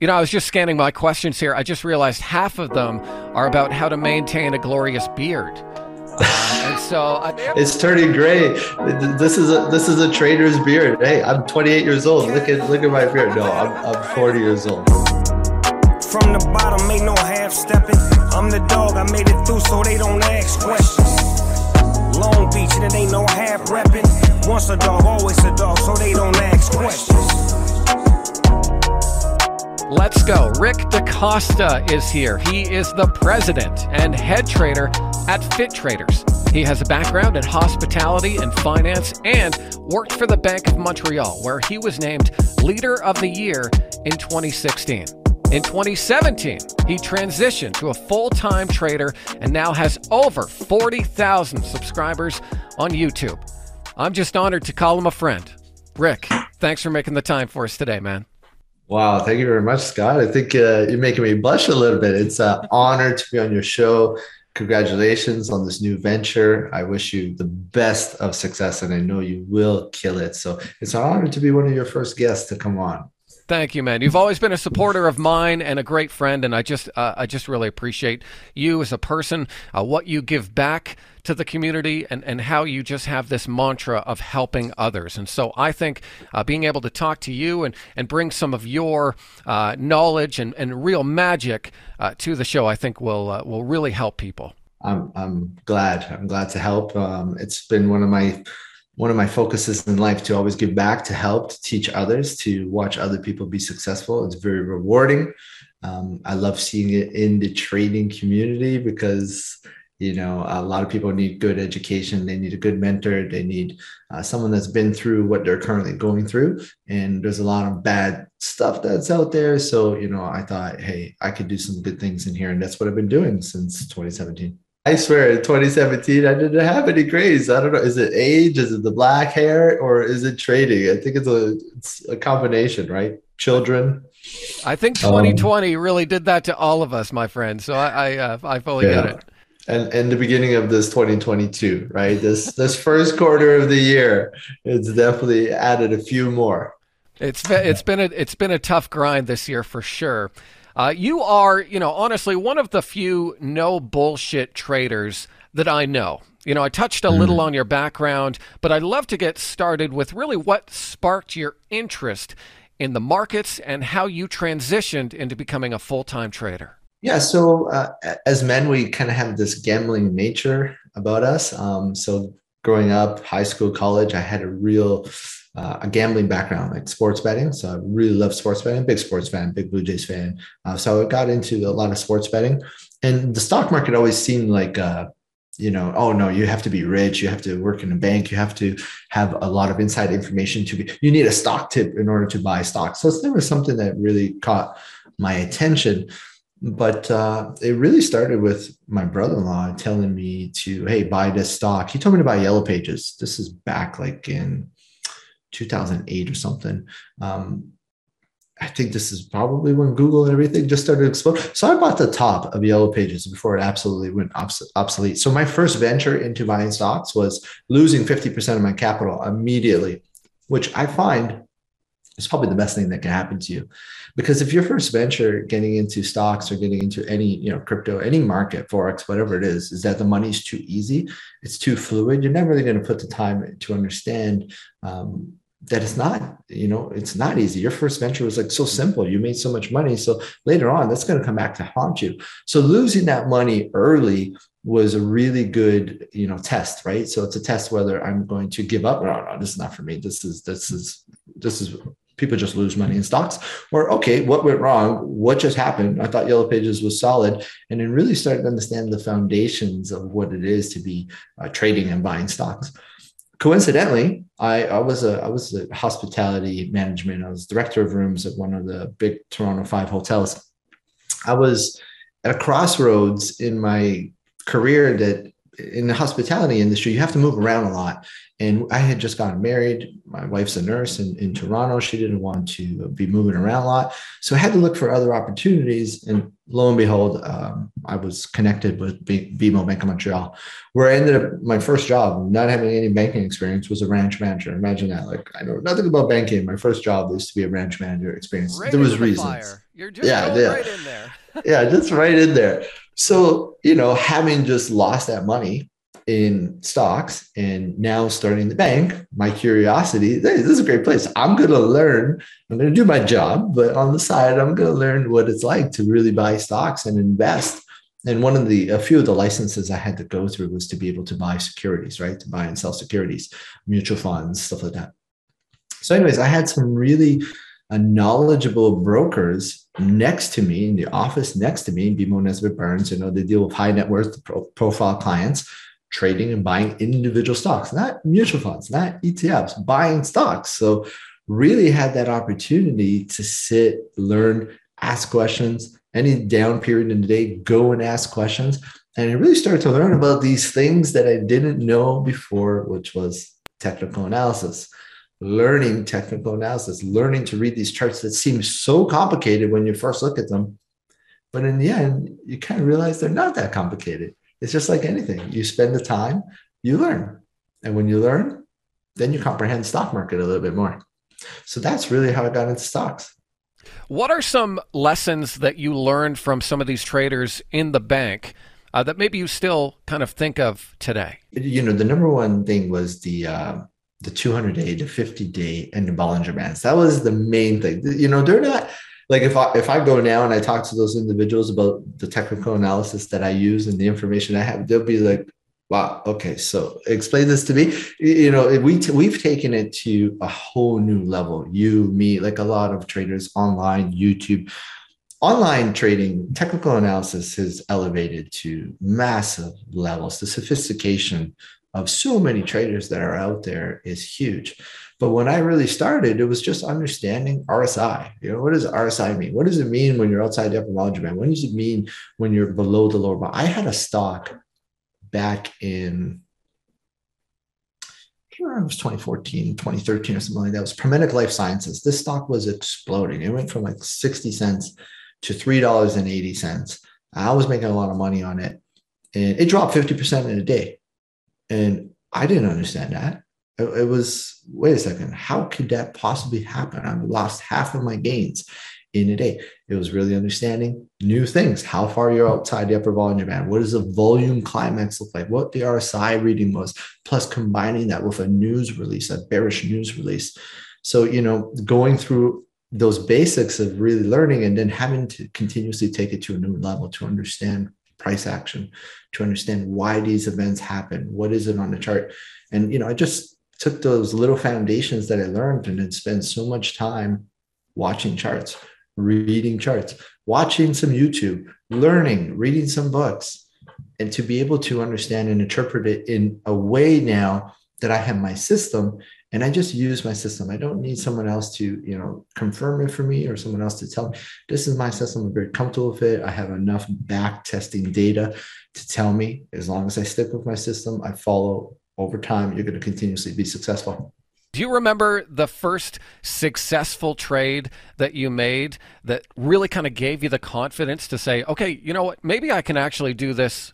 You know, I was just scanning my questions here. I just realized half of them are about how to maintain a glorious beard. Uh, and so I, it's turning gray. This is a this is a trader's beard. Hey, I'm 28 years old. Look at look at my beard. No, I'm, I'm 40 years old. From the bottom, ain't no half stepping. I'm the dog. I made it through, so they don't ask questions. Long Beach, and it ain't no half repping. Once a dog, always a dog, so they don't ask questions. Let's go. Rick DaCosta is here. He is the president and head trader at Fit Traders. He has a background in hospitality and finance and worked for the Bank of Montreal, where he was named Leader of the Year in 2016. In 2017, he transitioned to a full time trader and now has over 40,000 subscribers on YouTube. I'm just honored to call him a friend. Rick, thanks for making the time for us today, man. Wow, thank you very much, Scott. I think uh, you're making me blush a little bit. It's an honor to be on your show. Congratulations on this new venture. I wish you the best of success, and I know you will kill it. So it's an honor to be one of your first guests to come on. Thank you, man. You've always been a supporter of mine and a great friend, and I just, uh, I just really appreciate you as a person, uh, what you give back to the community, and and how you just have this mantra of helping others. And so I think uh, being able to talk to you and and bring some of your uh, knowledge and and real magic uh, to the show, I think will uh, will really help people. I'm I'm glad. I'm glad to help. Um, it's been one of my one of my focuses in life to always give back, to help, to teach others, to watch other people be successful. It's very rewarding. Um, I love seeing it in the trading community because you know a lot of people need good education. They need a good mentor. They need uh, someone that's been through what they're currently going through. And there's a lot of bad stuff that's out there. So you know i thought hey i could do some good things in here. And that's what i've been doing since 2017 I swear, in 2017, I didn't have any grays. I don't know. Is it age? Is it the black hair? Or is it trading? I think it's a it's a combination, right? Children. I think 2020 um, really did that to all of us, my friend. So I I, uh, I fully yeah. get it. And and the beginning of this 2022, right? This this first quarter of the year, it's definitely added a few more. It's been, it's been a it's been a tough grind this year for sure. Uh, you are, you know, honestly, one of the few no bullshit traders that I know. You know, I touched a mm. little on your background, but I'd love to get started with really what sparked your interest in the markets and how you transitioned into becoming a full time trader. Yeah, so uh, as men, we kind of have this gambling nature about us. Um, so growing up, high school, college, I had a real uh, a gambling background, like sports betting. So I really love sports betting, big sports fan, big Blue Jays fan. Uh, so I got into a lot of sports betting. And the stock market always seemed like, uh, you know, oh no, you have to be rich, you have to work in a bank, you have to have a lot of inside information to be, you need a stock tip in order to buy stocks. So it's never something that really caught my attention. But uh, it really started with my brother-in-law telling me to, hey, buy this stock. He told me to buy Yellow Pages. This is back like in 2008 or something. Um, I think this is probably when Google and everything just started exploding. So I bought the top of Yellow Pages before it absolutely went obsolete. So my first venture into buying stocks was losing 50% of my capital immediately, which I find is probably the best thing that can happen to you. Because if your first venture getting into stocks or getting into any, you know, crypto, any market, Forex, whatever it is, is that the money's too easy, it's too fluid, you're never really going to put the time to understand um, that it's not you know it's not easy. Your first venture was like so simple. You made so much money. So later on that's going to come back to haunt you. So losing that money early was a really good you know test right? So it's a test whether i'm going to give up no no this is not for me. This is this is this is people just lose money in stocks. Or okay what went wrong? What just happened? I thought yellow pages was solid. And then really started to understand the foundations of what it is to be uh, trading and buying stocks coincidentally, I, I was a I was a hospitality management. I was director of rooms at one of the big Toronto five hotels. I was at a crossroads in my career that in the hospitality industry, you have to move around a lot. And I had just gotten married. My wife's a nurse in, in Toronto. She didn't want to be moving around a lot. So I had to look for other opportunities. And lo and behold, um, I was connected with B- BMO Bank of Montreal, where I ended up my first job, not having any banking experience, was a ranch manager. Imagine that. Like I know nothing about banking. My first job was to be a ranch manager experience. Right there was the reasons. Fire. You're just yeah, yeah. right in there. yeah, just right in there. So, you know, having just lost that money in stocks and now starting the bank, my curiosity, hey, this is a great place. I'm going to learn, I'm going to do my job, but on the side, I'm going to learn what it's like to really buy stocks and invest. And one of the, a few of the licenses I had to go through was to be able to buy securities, right? To buy and sell securities, mutual funds, stuff like that. So, anyways, I had some really uh, knowledgeable brokers next to me in the office next to me, BMO Nesbitt Burns. You know, they deal with high net worth pro- profile clients trading and buying individual stocks, not mutual funds, not ETFs, buying stocks. So, really had that opportunity to sit, learn, ask questions. Any down period in the day, go and ask questions. And I really started to learn about these things that I didn't know before, which was technical analysis, learning technical analysis, learning to read these charts that seem so complicated when you first look at them. But in the end, you kind of realize they're not that complicated. It's just like anything. You spend the time, you learn. And when you learn, then you comprehend stock market a little bit more. So that's really how I got into stocks. What are some lessons that you learned from some of these traders in the bank uh, that maybe you still kind of think of today? You know, the number one thing was the uh, the 200 day, the 50 day, and the Bollinger Bands. That was the main thing. You know, they're not like if I if I go now and I talk to those individuals about the technical analysis that I use and the information I have, they'll be like, "Wow, okay, so explain this to me." You know, we t- we've taken it to a whole new level. You, me, like a lot of traders online, YouTube, online trading, technical analysis has elevated to massive levels. The sophistication of so many traders that are out there is huge. But when I really started, it was just understanding RSI. You know, what does RSI mean? What does it mean when you're outside the upper Bollinger Band? What does it mean when you're below the lower bound? I had a stock back in it was 2014, 2013 or something like that. It was Prometic Life Sciences. This stock was exploding. It went from like 60 cents to $3.80. I was making a lot of money on it. And it dropped 50% in a day. And I didn't understand that. It, it, was, wait a second, how could that possibly happen? I lost half of my gains in a day. It was really understanding new things, how far you're outside the upper Bollinger Band. What does the volume climax look like? What the RSI reading was, plus combining that with a news release, a bearish news release. So, you know, going through those basics of really learning and then having to continuously take it to a new level to understand price action to understand why these events happen what is it on the chart. And you know i just took those little foundations that i learned and then spent so much time watching charts reading charts watching some youtube learning reading some books and to be able to understand and interpret it in a way now that i have my system and i just use my system. I don't need someone else to you know confirm it for me or someone else to tell me. This is my system. I'm very comfortable with it. I have enough back testing data to tell me. As long as i stick with my system i follow. Over time you're going to continuously be successful. Do you remember the first successful trade that you made that really kind of gave you the confidence to say, okay, you know what, maybe I can actually do this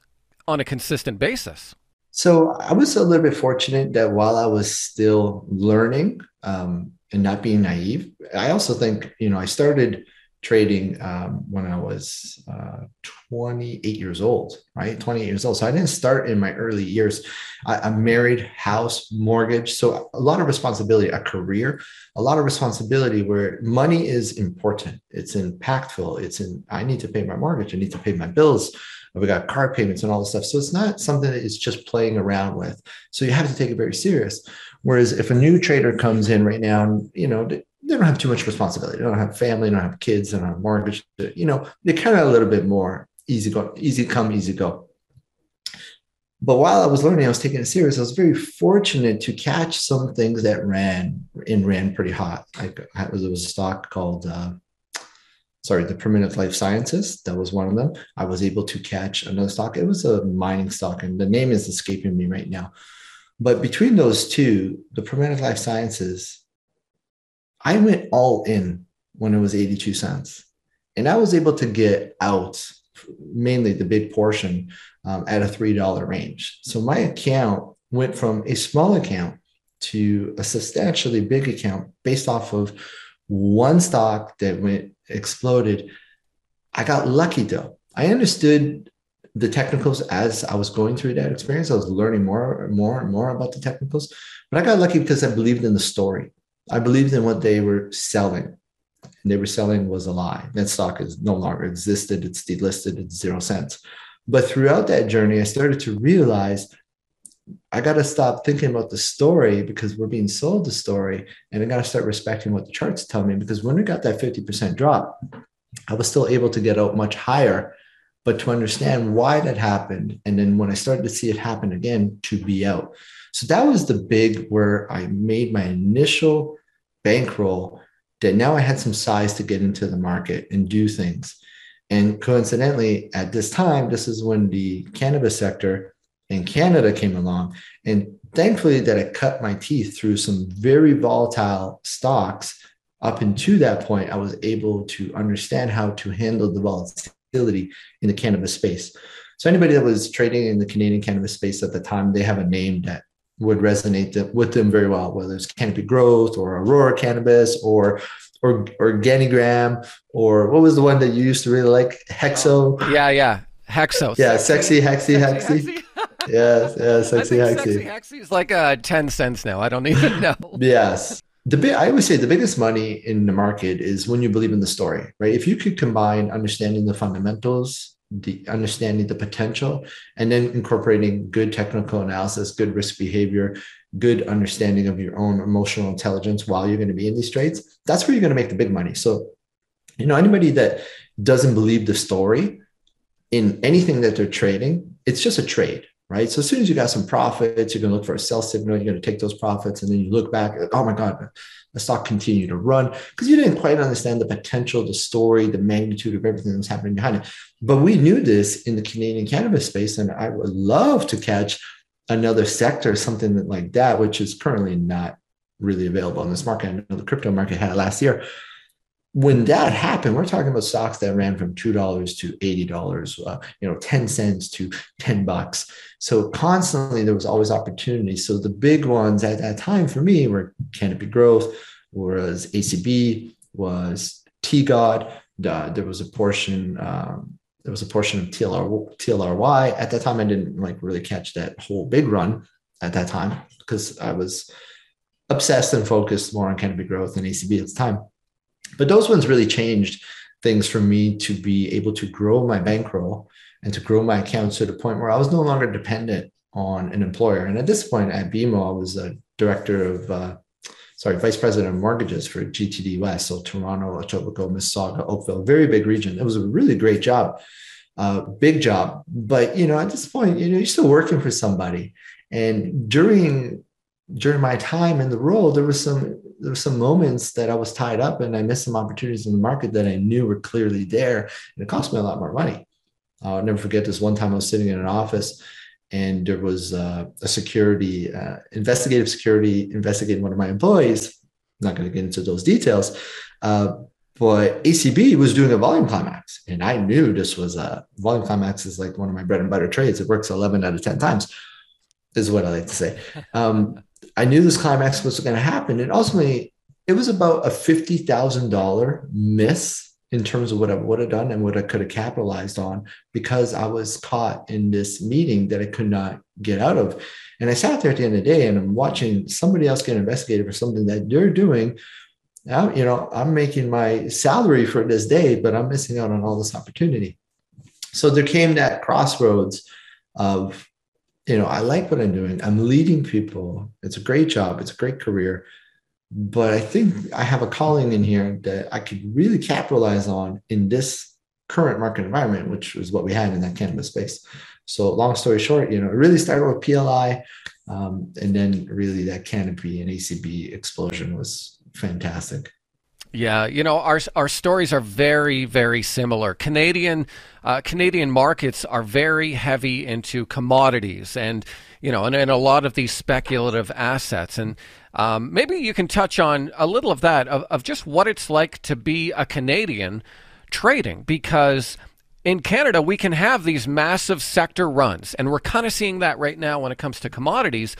on a consistent basis? So I was a little bit fortunate that while I was still learning um, and not being naive, I also think, you know, I started trading um, when I was uh, 28 years old, right? 28 years old. So I didn't start in my early years. I, am married, house, mortgage. So a lot of responsibility, a career, a lot of responsibility where money is important. It's impactful. It's in, I need to pay my mortgage. I need to pay my bills we got car payments and all this stuff. So it's not something that is just playing around with. So you have to take it very serious. Whereas if a new trader comes in right now, you know, they, don't have too much responsibility. They don't have family, they don't have kids, they don't have mortgage. You know, they're kind of a little bit more easy go, easy come, easy go. But while I was learning, I was taking it serious. I was very fortunate to catch some things that ran and ran pretty hot. I, I was, there was a stock called, uh, sorry, the Prometic Life Sciences. That was one of them. I was able to catch another stock. It was a mining stock, and the name is escaping me right now. But between those two, the Prometic Life Sciences, I went all in when it was 82 cents. And I was able to get out mainly the big portion um, at a $3 range. So my account went from a small account to a substantially big account based off of one stock that went exploded. I got lucky though. I understood the technicals as I was going through that experience. I was learning more and more and more about the technicals, but I got lucky because I believed in the story. I believed in what they were selling. And they were selling was a lie. That stock is no longer existed. It's delisted. It's zero cents. But throughout that journey, I started to realize I got to stop thinking about the story because we're being sold the story. And I got to start respecting what the charts tell me because when we got that 50% drop, I was still able to get out much higher, but to understand why that happened. And then when I started to see it happen again, to be out. So that was the big where I made my initial bankroll that now I had some size to get into the market and do things. And coincidentally, at this time, this is when the cannabis sector in Canada came along. And thankfully, that I cut my teeth through some very volatile stocks. Up until that point, I was able to understand how to handle the volatility in the cannabis space. So, anybody that was trading in the Canadian cannabis space at the time, they have a name that would resonate with them very well, whether it's Canopy Growth or Aurora Cannabis or or Organigram or what was the one that you used to really like? Hexo. Yeah, yeah. Hexo. Yeah, sexy, hexy, hexy. hexy. yes, yeah, sexy, hexy. Sexy hexy is like uh, 10 cents now. I don't even know. yes. The big, I always say the biggest money in the market is when you believe in the story, right? If you could combine understanding the fundamentals the understanding the potential and then incorporating good technical analysis good risk behavior good understanding of your own emotional intelligence while you're going to be in these trades that's where you're going to make the big money so you know anybody that doesn't believe the story in anything that they're trading it's just a trade right? So as soon as you got some profits, you're going to look for a sell signal. You're going to take those profits, and then you look back. oh my God, the stock continued to run because you didn't quite understand the potential, the story, the magnitude of everything that was happening behind it. But we knew this in the Canadian cannabis space, and I would love to catch another sector, something like that, which is currently not really available in this market. I know the crypto market had it last year when that happened, we're talking about stocks that ran from two dollars to eighty dollars, uh, you know, ten cents to ten bucks. So constantly there was always opportunity. So the big ones at that time for me were Canopy Growth, was ACB, was TGOD. Uh, there was a portion. Um, there was a portion of TLR, TLRY. At that time, I didn't like really catch that whole big run at that time because I was obsessed and focused more on Canopy Growth and ACB at the time. But those ones really changed things for me to be able to grow my bankroll and to grow my accounts to the point where I was no longer dependent on an employer. And at this point at BMO, I was a director of, uh, sorry, vice president of mortgages for GTA West. So Toronto, Etobicoke, Mississauga, Oakville, very big region. It was a really great job, uh, big job. But, you know, at this point, you know, you're still working for somebody. And during during my time in the role, there was some there were some moments that I was tied up and I missed some opportunities in the market that I knew were clearly there. And it cost me a lot more money. I'll never forget this one time I was sitting in an office and there was uh, a security, uh, investigative security investigating one of my employees. I'm not going to get into those details. Uh, but ACB was doing a volume climax. And I knew this was a volume climax is like one of my bread and butter trades. It works 11 out of 10 times, is what I like to say. Um, I knew this climax was going to happen. And ultimately, it was about a $50,000 miss in terms of what I would have done and what I could have capitalized on because I was caught in this meeting that I could not get out of. And I sat there at the end of the day and I'm watching somebody else get investigated for something that they're doing. Now, you know, I'm making my salary for this day, but I'm missing out on all this opportunity. So there came that crossroads of you know, I like what I'm doing. I'm leading people. It's a great job. It's a great career. But I think I have a calling in here that I could really capitalize on in this current market environment, which was what we had in that cannabis space. So long story short, you know, it really started with PLI, um, and then really that canopy and ACB explosion was fantastic. Yeah, you know our our stories are very very similar. Canadian uh, Canadian markets are very heavy into commodities and you know and, and a lot of these speculative assets and um, maybe you can touch on a little of that of, of just what it's like to be a Canadian trading because in Canada we can have these massive sector runs and we're kind of seeing that right now when it comes to commodities,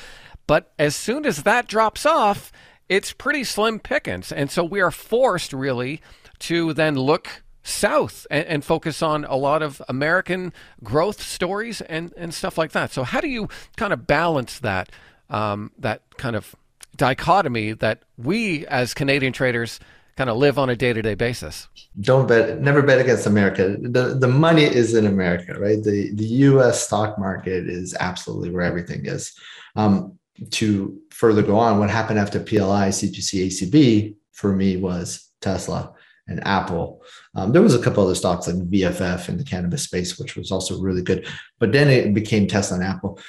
but as soon as that drops off it's pretty slim pickings. And so we are forced really to then look south and, and, focus on a lot of American growth stories and, and stuff like that. So how do you kind of balance that um, that kind of dichotomy that we as Canadian traders kind of live on a day to day basis? Don't bet, never bet against America. The the money is in America, right? The the U.S. stock market is absolutely where everything is. Um, to further go on, what happened after PLI, CGC, ACB for me was Tesla and Apple. Um, there was a couple other stocks like VFF in the cannabis space, which was also really good. But then it became Tesla and Apple.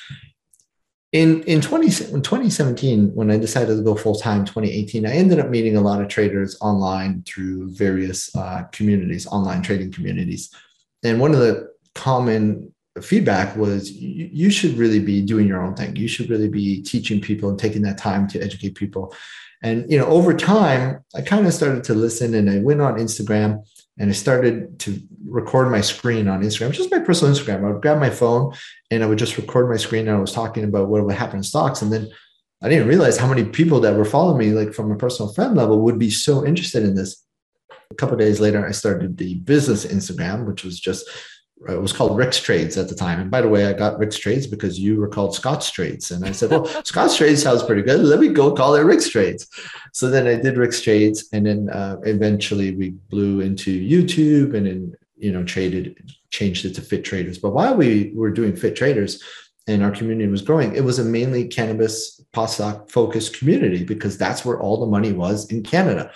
In in 20, 2017, when I decided to go full time, 2018, I ended up meeting a lot of traders online through various uh, communities, online trading communities. And one of the common feedback was you, should really be doing your own thing. You should really be teaching people and taking that time to educate people. And you know, over time, I kind of started to listen, and I went on Instagram and I started to record my screen on Instagram, just my personal Instagram. I would grab my phone and I would just record my screen, and I was talking about what would happen in stocks, and then I didn't realize how many people that were following me, like from a personal friend level, would be so interested in this. A couple days later, I started the business Instagram, which was just it was called Rick's Trades at the time. And by the way, I got Rick's Trades because you were called Scott's Trades. And I said, well, Scott's Trades sounds pretty good. Let me go call it Rick's Trades. So then I did Rick's Trades. And then uh, eventually we blew into YouTube and then, you know, traded, changed it to Fit Traders. But while we were doing Fit Traders and our community was growing, it was a mainly cannabis POSOC focused community because that's where all the money was in Canada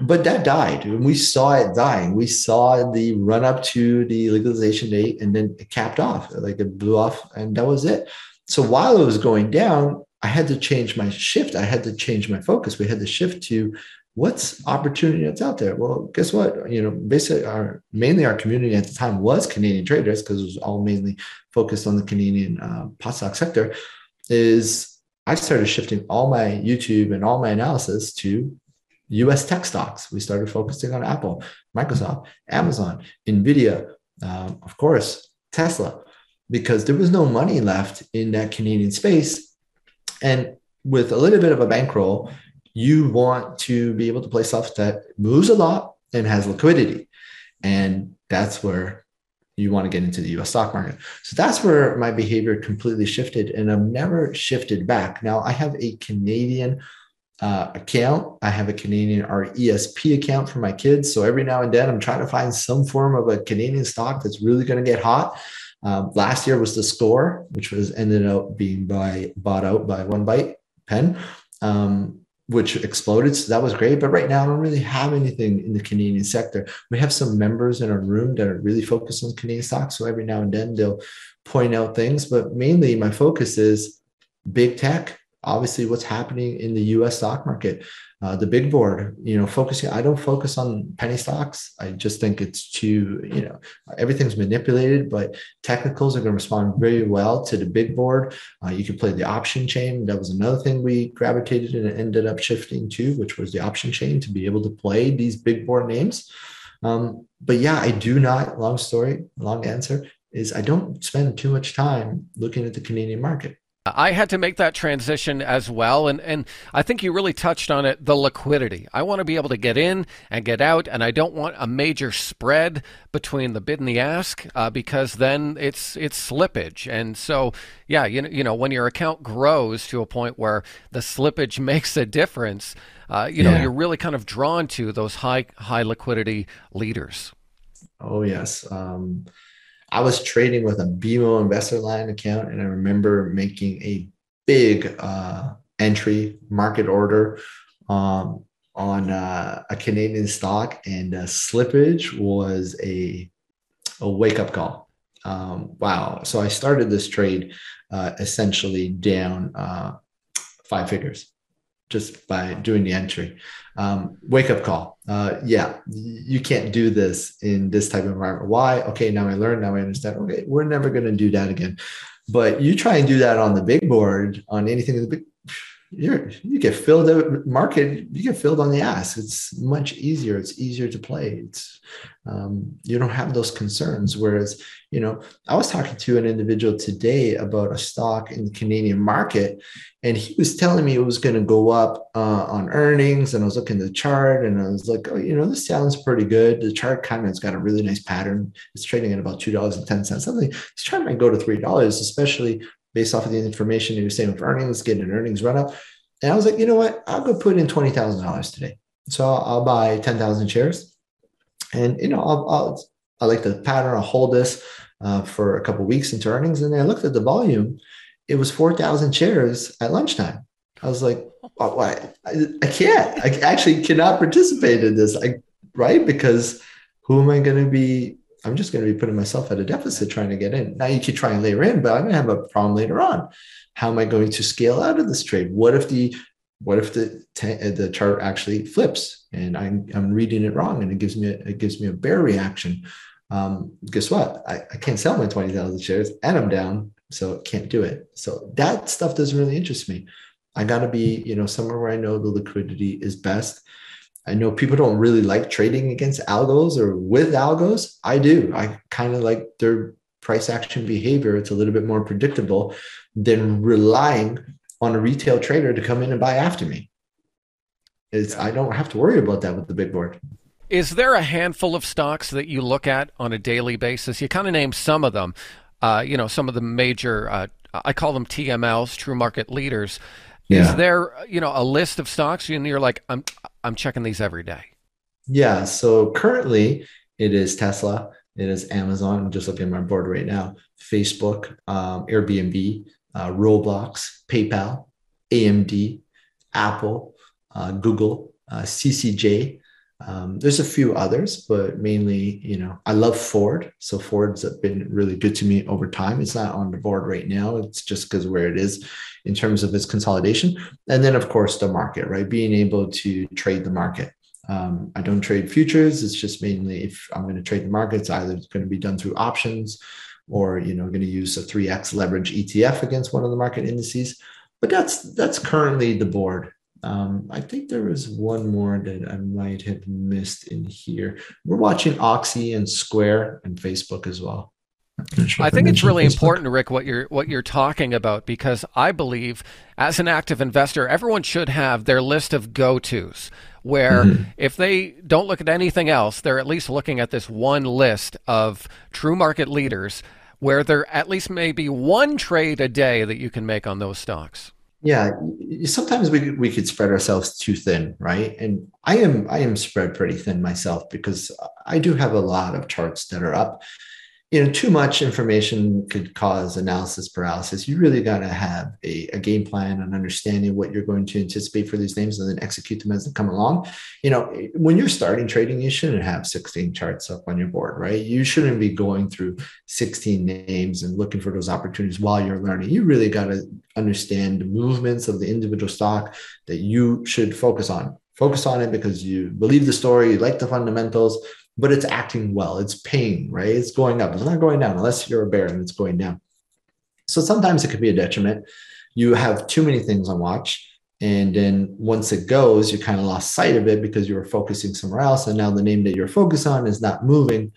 but that died. And we saw it dying we saw the run up to the legalization date and then it capped off like it blew off and that was it. So while it was going down i had to change my shift. I had to change my focus. We had to shift to what's opportunity that's out there. Well guess what? You know basically our mainly our community at the time was canadian traders because it was all mainly focused on the canadian uh, stock sector is i started shifting all my youtube and all my analysis to US tech stocks. We started focusing on Apple, Microsoft, Amazon, Nvidia, um, of course, Tesla, because there was no money left in that Canadian space. And with a little bit of a bankroll, you want to be able to play stuff that moves a lot and has liquidity. And that's where you want to get into the US stock market. So that's where my behavior completely shifted. And I've never shifted back. Now I have a Canadian uh, account. I have a Canadian RESP account for my kids. So every now and then I'm trying to find some form of a Canadian stock that's really going to get hot. Um, last year was the score, which was ended up being by bought out by one bite pen, um, which exploded. So that was great. But right now I don't really have anything in the Canadian sector. We have some members in our room that are really focused on Canadian stocks. So every now and then they'll point out things, but mainly my focus is big tech obviously what's happening in the US stock market. Uh, the big board, you know, focusing, I don't focus on penny stocks. I just think it's too, you know, everything's manipulated, but technicals are going to respond very well to the big board. Uh, you can play the option chain. That was another thing we gravitated and ended up shifting to, which was the option chain to be able to play these big board names. Um, but yeah, I do not, long story, long answer is I don't spend too much time looking at the Canadian market. I had to make that transition as well. And, and I think you really touched on it the liquidity. I want to be able to get in and get out, and I don't want a major spread between the bid and the ask uh, because then it's it's slippage. And so, yeah, you know, you know, when your account grows to a point where the slippage makes a difference, uh, you know, yeah. you're really kind of drawn to those high high liquidity leaders. Oh, yes. Um, I was trading with a BMO Investor Line account, and I remember making a big uh, entry market order um, on uh, a Canadian stock, and uh, slippage was a a wake up call. um, wow. So I started this trade uh, essentially down uh, five figures just by doing the entry. Um, wake up call. Uh, yeah, you can't do this in this type of environment. Why? Okay, now I learned. Now I understand. Okay, we're never going to do that again. But you try and do that on the big board on anything in the big you're you get filled the market you get filled on the ask. It's much easier. It's easier to play. It's um, you don't have those concerns. Whereas you know i was talking to an individual today about a stock in the canadian market and he was telling me it was going to go up uh, on earnings and i was looking at the chart and i was like oh you know this sounds pretty good. The chart kind of has got a really nice pattern. It's trading at about $2.10 something this chart might go to $3 especially based off of the information you were saying with earnings, getting an earnings run up. And I was like, you know what? I'll go put in twenty thousand dollars today. So I'll, I'll buy ten thousand shares, and you know, I'll, I'll I like the pattern. I'll hold this uh, for a couple weeks into earnings, and I looked at the volume. It was four thousand shares at lunchtime. I was like, oh, why? I, I can't. I actually cannot participate in this. I right because who am I going to be I'm just going to be putting myself at a deficit trying to get in. Now you could try and layer in, but I'm going to have a problem later on. How am I going to scale out of this trade? What if the what if the uh, the chart actually flips and I'm, I'm reading it wrong and it gives me a, it gives me a bear reaction? Um, guess what? I, I can't sell my 20,000 shares and I'm down, so can't do it. So that stuff doesn't really interest me. I got to be, you know, somewhere where I know the liquidity is best I know people don't really like trading against algos or with algos. I do. I kind of like their price action behavior. It's a little bit more predictable than relying on a retail trader to come in and buy after me. It's I don't have to worry about that with the big board. Is there a handful of stocks that you look at on a daily basis? You kind of name some of them. Uh, you know, some of the major. Uh, I call them TMLs, true market leaders. Yeah. Is there, you know, a list of stocks and you're like, I'm I'm checking these every day? Yeah. So currently it is Tesla, it is Amazon. I'm just looking at my board right now. Facebook, um, Airbnb, uh, Roblox, PayPal, AMD, Apple, uh, Google, uh, CCJ. Um, there's a few others, but mainly, you know, I love Ford. So Ford's been really good to me over time. It's not on the board right now. It's just because where it is in terms of its consolidation. And then, of course, the market, right? Being able to trade the market. Um, I don't trade futures. It's just mainly if I'm going to trade the market, it's going to be done through options or, you know, going to use a 3x leverage ETF against one of the market indices. But that's that's currently the board. Um, I think there was one more that I might have missed in here. We're watching Oxy and Square and Facebook as well. I think it's really Facebook. important, Rick, what you're what you're talking about because I believe, as an active investor, everyone should have their list of go tos. Where mm-hmm. if they don't look at anything else, they're at least looking at this one list of true market leaders, where there at least may be one trade a day that you can make on those stocks. Yeah, sometimes we we could spread ourselves too thin, right? And I am I am spread pretty thin myself because I do have a lot of charts that are up you know too much information could cause analysis paralysis. You really got to have a, a, game plan and understanding what you're going to anticipate for these names and then execute them as they come along. You know when you're starting trading you shouldn't have 16 charts up on your board right? You shouldn't be going through 16 names and looking for those opportunities while you're learning. You really got to understand the movements of the individual stock that you should focus on. Focus on it because you believe the story you like the fundamentals but it's acting well. It's paying, right? It's going up. It's not going down unless you're a bear and it's going down. So sometimes it could be a detriment. You have too many things on watch. And then once it goes, you kind of lost sight of it because you were focusing somewhere else. And now the name that you're focused on is not moving.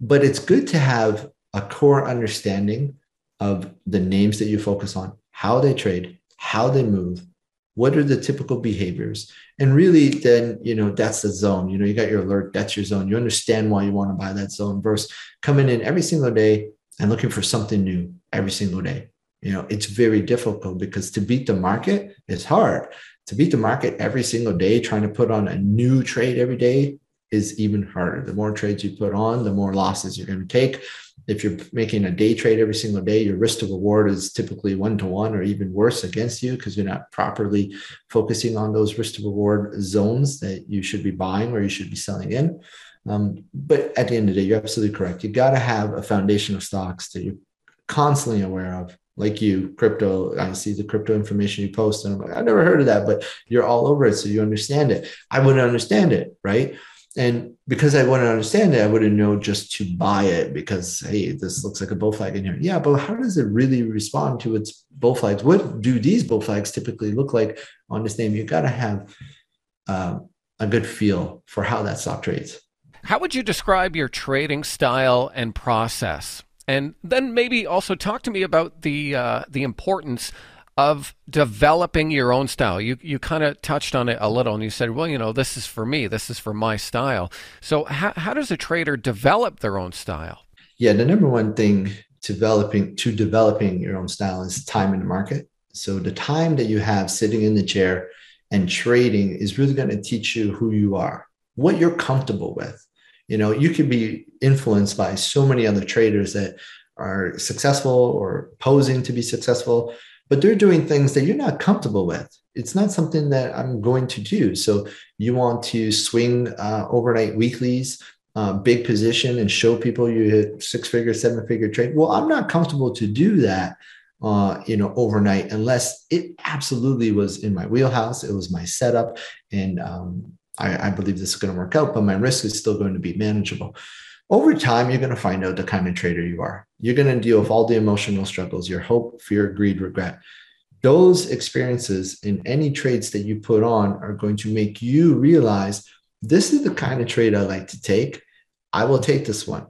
But it's good to have a core understanding of the names that you focus on, how they trade, how they move, what are the typical behaviors? And really then you know that's the zone you know you got your alert that's your zone. You understand why you want to buy that zone versus coming in every single day and looking for something new every single day. You know it's very difficult because to beat the market is hard. To beat the market every single day trying to put on a new trade every day is even harder. The more trades you put on the more losses you're going to take if you're making a day trade every single day, your risk to reward is typically one to one or even worse against you because you're not properly focusing on those risk to reward zones that you should be buying or you should be selling in. Um, but at the end of the day, you're absolutely correct. You got to have a foundation of stocks that you're constantly aware of, like you, crypto. I see the crypto information you post, and I'm like, I never heard of that, but you're all over it, so you understand it. I wouldn't understand it, right? And because I wouldn't understand it, I wouldn't know just to buy it because hey, this looks like a bull flag in here. Yeah, but how does it really respond to its bull flags? What do these bull flags typically look like on this name? You got to have uh, a good feel for how that stock trades. How would you describe your trading style and process? And then maybe also talk to me about the uh, the importance of developing your own style. You you kind of touched on it a little, and you said, "Well, you know, this is for me. This is for my style." So, how how does a trader develop their own style? Yeah, the number one thing developing to developing your own style is time in the market. So the time that you have sitting in the chair and trading is really going to teach you who you are, what you're comfortable with you know you could be influenced by so many other traders that are successful or posing to be successful but they're doing things that you're not comfortable with. It's not something that i'm going to do. So you want to swing uh, overnight weeklies uh, big position and show people you hit six figure seven figure trade. Well i'm not comfortable to do that uh, you know overnight unless it absolutely was in my wheelhouse. It was my setup and um, I, I believe this is going to work out, but my risk is still going to be manageable. Over time, you're going to find out the kind of trader you are. You're going to deal with all the emotional struggles, your hope, fear, greed, regret. Those experiences in any trades that you put on are going to make you realize this is the kind of trade I like to take. I will take this one.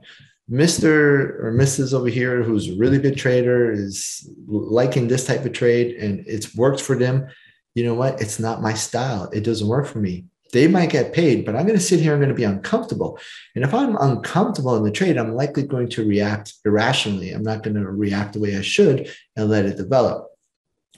Mr. or Mrs. over here, who's a really good trader, is liking this type of trade and it's worked for them. You know what? It's not my style. It doesn't work for me they might get paid, but I'm going to sit here, I'm going to be uncomfortable. And if I'm uncomfortable in the trade, I'm likely going to react irrationally. I'm not going to react the way I should and let it develop.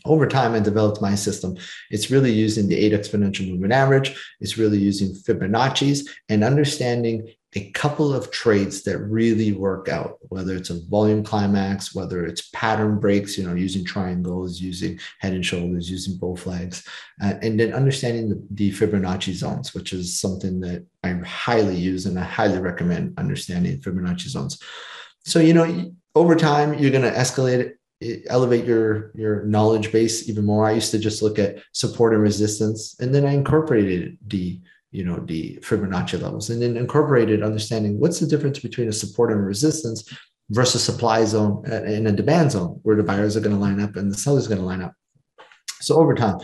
Over time, I developed my system. It's really using the eight exponential moving average. It's really using Fibonacci's and understanding a couple of trades that really work out, whether it's a volume climax, whether it's pattern breaks, you know, using triangles, using head and shoulders, using bull flags, uh, and then understanding the, the, Fibonacci zones, which is something that I highly use and I highly recommend understanding Fibonacci zones. So, you know, over time, you're going to escalate it, elevate your your knowledge base even more. I used to just look at support and resistance, and then I incorporated the you know the Fibonacci levels, and then incorporated understanding what's the difference between a support and resistance versus supply zone uh, and a demand zone where the buyers are going to line up and the sellers are going to line up. So over time,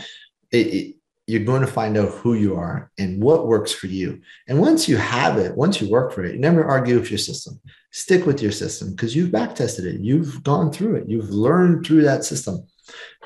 it, it, you're going to find out who you are and what works for you. And once you have it, once you work for it, never argue with your system. Stick with your system because you've back tested it. You've gone through it. You've learned through that system.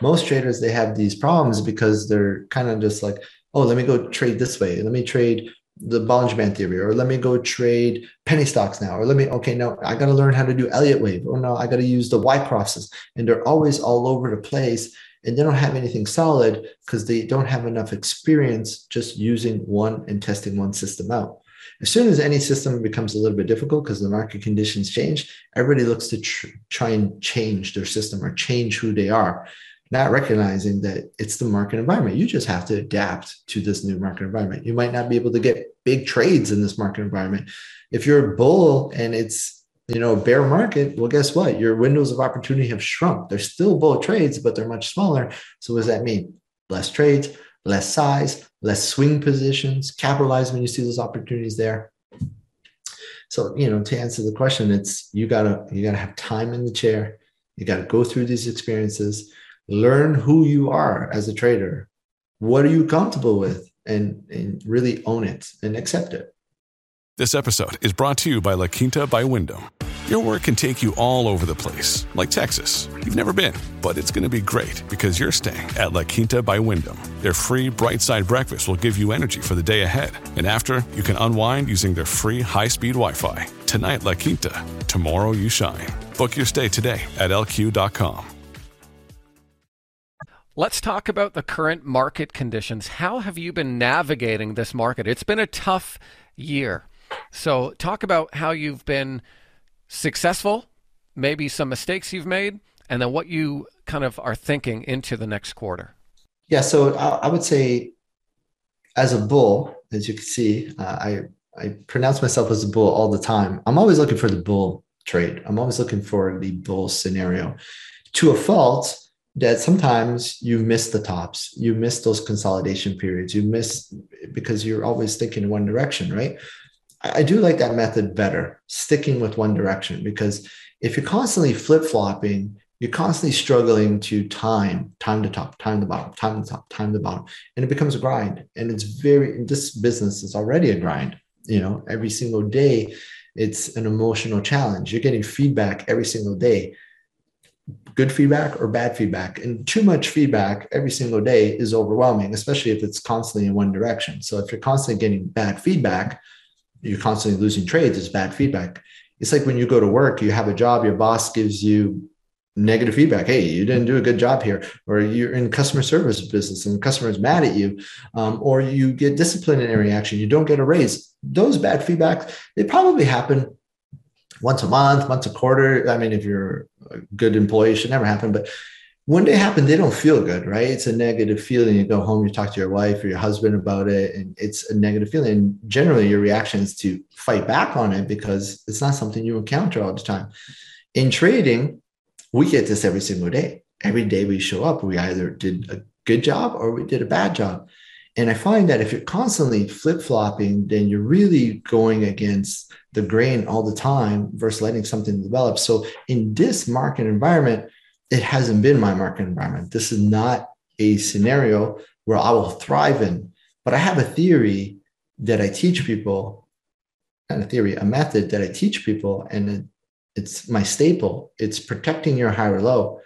Most traders, they have these problems because they're kind of just like, oh, let me go trade this way. Let me trade the Bollinger Band theory, or let me go trade penny stocks now, or let me, okay, no, I got to learn how to do Elliott wave, or no, I got to use the Wyckoffs. And they're always all over the place and they don't have anything solid because they don't have enough experience just using one and testing one system out. As soon as any system becomes a little bit difficult because the market conditions change, everybody looks to tr- try and change their system or change who they are not recognizing that it's the market environment. You just have to adapt to this new market environment. You might not be able to get big trades in this market environment. If you're a bull and it's you know bear market, well, guess what? Your windows of opportunity have shrunk. They're still bull trades, but they're much smaller. So what does that mean? Less trades, less size, less swing positions. Capitalize when you see those opportunities there. So you know, to answer the question, it's you gotta you gotta have time in the chair. You got to go through these experiences learn who you are as a trader. What are you comfortable with? And, and really own it and accept it. This episode is brought to you by La Quinta by Wyndham. Your work can take you all over the place, like Texas. You've never been, but it's going to be great because you're staying at La Quinta by Wyndham. Their free bright side breakfast will give you energy for the day ahead. And after, you can unwind using their free high speed Wi Fi. Tonight, La Quinta. Tomorrow, you shine. Book your stay today at lq.com. Let's talk about the current market conditions. How have you been navigating this market? It's been a tough year. So, talk about how you've been successful, maybe some mistakes you've made, and then what you kind of are thinking into the next quarter. Yeah, so I, would say, as a bull, as you can see, uh, I I pronounce myself as a bull all the time. I'm always looking for the bull trade. I'm always looking for the bull scenario to a fault that sometimes you miss the tops, you miss those consolidation periods, you miss because you're always thinking in one direction, right? I do like that method better, sticking with one direction, because if you're constantly flip flopping, you're constantly struggling to time, time to top, time to bottom, time to top, time to bottom, and it becomes a grind. And it's very, this business is already a grind. You know, every single day, it's an emotional challenge. You're getting feedback every single day good feedback or bad feedback. And too much feedback every single day is overwhelming, especially if it's constantly in one direction. So if you're constantly getting bad feedback, you're constantly losing trades, it's bad feedback. It's like when you go to work, you have a job, your boss gives you negative feedback. Hey, you didn't do a good job here, or you're in customer service business and the customer is mad at you, um, or you get disciplinary action, you don't get a raise. Those bad feedbacks, they probably happen once a month, once a quarter. I mean, if you're a good employee, it should never happen. But when they happen, they don't feel good, right? It's a negative feeling. You go home, you talk to your wife or your husband about it, and it's a negative feeling. And generally, your reaction is to fight back on it because it's not something you encounter all the time. In trading, we get this every single day. Every day we show up, we either did a good job or we did a bad job. And I find that if you're constantly flip flopping, then you're really going against the grain all the time versus letting something develop. So in this market environment, it hasn't been my market environment. This is not a scenario where I will thrive in. But I have a theory that I teach people, and a theory, a method that I teach people, and it, it's my staple. It's protecting your higher low.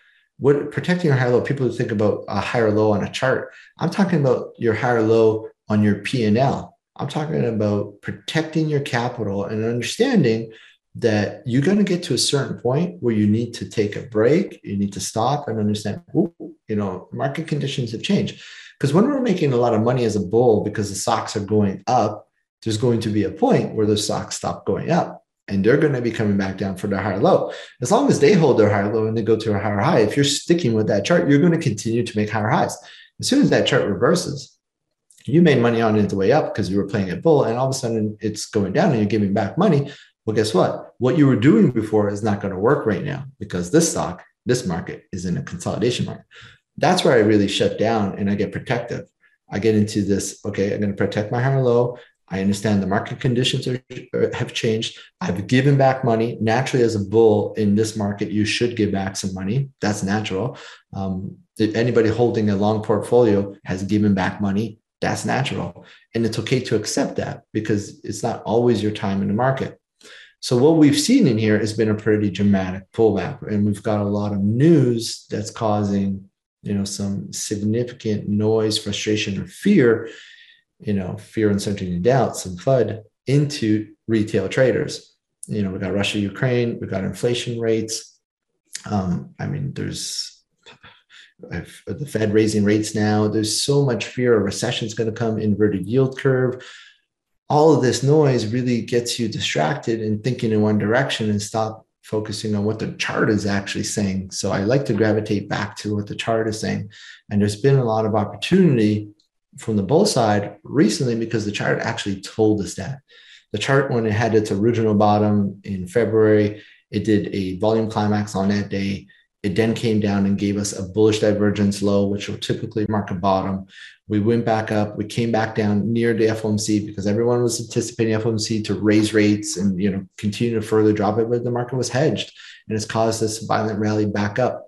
What protecting your higher low? People think about a higher low on a chart. I'm talking about your higher low on your P and L I'm talking about protecting your capital and understanding that you're going to get to a certain point where you need to take a break, you need to stop and understand, you know, market conditions have changed. Because when we're making a lot of money as a bull because the stocks are going up, there's going to be a point where the stocks stop going up and they're going to be coming back down for their higher low. As long as they hold their higher low and they go to a higher high, if you're sticking with that chart, you're going to continue to make higher highs. As soon as that chart reverses, you made money on it the way up because you were playing at bull and all of a sudden it's going down and you're giving back money. Well guess what? What you were doing before is not going to work right now because this stock this market is in a consolidation market. That's where i really shut down and i get protective. I get into this okay i'm going to protect my higher low i understand the market conditions are, have changed. I've given back money. Naturally as a bull in this market you should give back some money. That's natural. Um, if anybody holding a long portfolio has given back money. That's natural. And it's okay to accept that because it's not always your time in the market. So what we've seen in here has been a pretty dramatic pullback, and we've got a lot of news that's causing, you know, some significant noise, frustration, or fear, you know, fear, uncertainty, and doubt, some FUD into retail traders. You know, we got Russia, Ukraine, we got inflation rates. Um, I mean, there's the Fed raising rates now. There's so much fear a recession is going to come, inverted yield curve. All of this noise really gets you distracted and thinking in one direction and stop focusing on what the chart is actually saying. So I like to gravitate back to what the chart is saying. And there's been a lot of opportunity from the bull side recently because the chart actually told us that. The chart, when it had its original bottom in February, it did a volume climax on that day. It then came down and gave us a bullish divergence low, which will typically mark a bottom. We went back up. We came back down near the FOMC because everyone was anticipating FOMC to raise rates and you know continue to further drop it, but the market was hedged and it's caused this violent rally back up.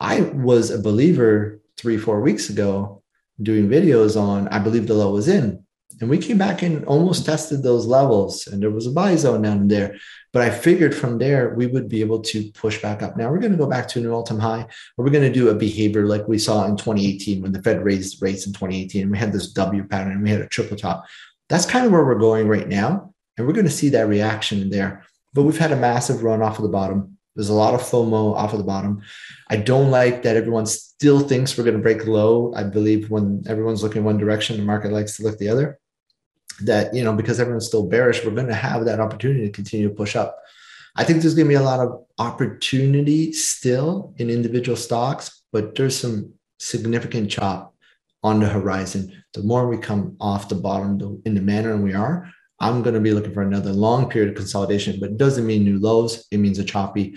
I was a believer three, four weeks ago doing videos on I believe the low was in. And we came back and almost tested those levels, and there was a buy zone down there. But I figured from there we would be able to push back up. Now we're going to go back to an all-time high, or we're going to do a behavior like we saw in 2018 when the Fed raised rates in 2018. We had this W pattern, and we had a triple top. That's kind of where we're going right now, and we're going to see that reaction in there. But we've had a massive run off of the bottom. There's a lot of FOMO off of the bottom. I don't like that everyone still thinks we're going to break low. I believe when everyone's looking one direction, the market likes to look the other that you know because everyone's still bearish we're going to have that opportunity to continue to push up i think there's going to be a lot of opportunity still in individual stocks but there's some significant chop on the horizon the more we come off the bottom in the manner we are I'm going to be looking for another long period of consolidation, but it doesn't mean new lows. It means a choppy,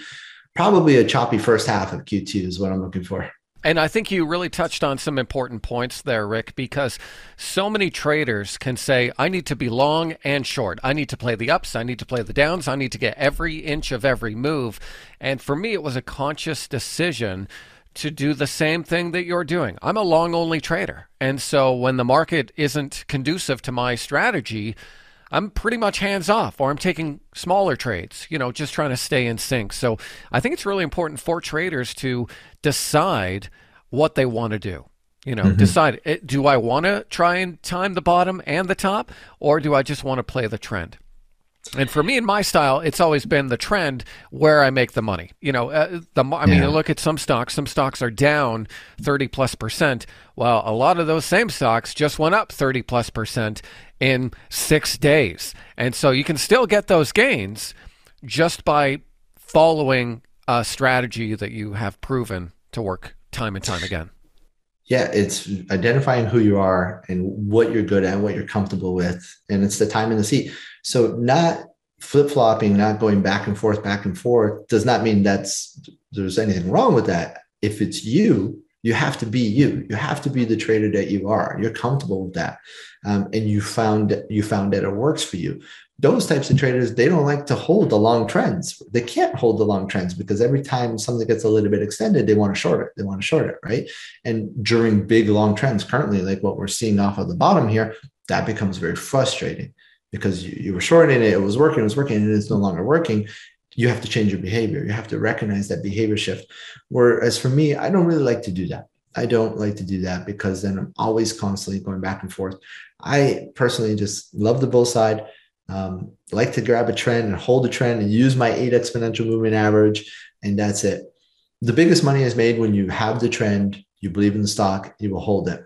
probably a choppy first half of Q2 is what I'm looking for. And I think you really touched on some important points there, Rick, because so many traders can say, I need to be long and short. I need to play the ups. I need to play the downs. I need to get every inch of every move. And for me, it was a conscious decision to do the same thing that you're doing. I'm a long only trader. And so when the market isn't conducive to my strategy, I'm pretty much hands off or I'm taking smaller trades, you know, just trying to stay in sync. So I think it's really important for traders to decide what they want to do. You know, mm-hmm. decide eh, do I want to try and time the bottom and the top or do I just want to play the trend? And for me and my style, it's always been the trend where I make the money. You know, uh, the I mean, you look at some stocks. Some stocks are down thirty plus percent. Well, a lot of those same stocks just went up thirty plus percent in six days, and so you can still get those gains just by following a strategy that you have proven to work time and time again. Yeah, it's identifying who you are and what you're good at, what you're comfortable with, and it's the time in the seat. So not flip flopping, not going back and forth, back and forth, does not mean that's there's anything wrong with that. If it's you, you have to be you. You have to be the trader that you are. You're comfortable with that, um, and you found you found that it works for you those types of traders they don't like to hold the long trends they can't hold the long trends because every time something gets a little bit extended they want to short it they want to short it right and during big long trends currently like what we're seeing off of the bottom here that becomes very frustrating because you, you were shorting it it was working it was working and it's no longer working you have to change your behavior you have to recognize that behavior shift whereas for me i don't really like to do that I don't like to do that because then I'm always constantly going back and forth. I personally just love the bull side um, like to grab a trend and hold a trend and use my eight exponential moving average, and that's it. The biggest money is made when you have the trend, you believe in the stock, you will hold it.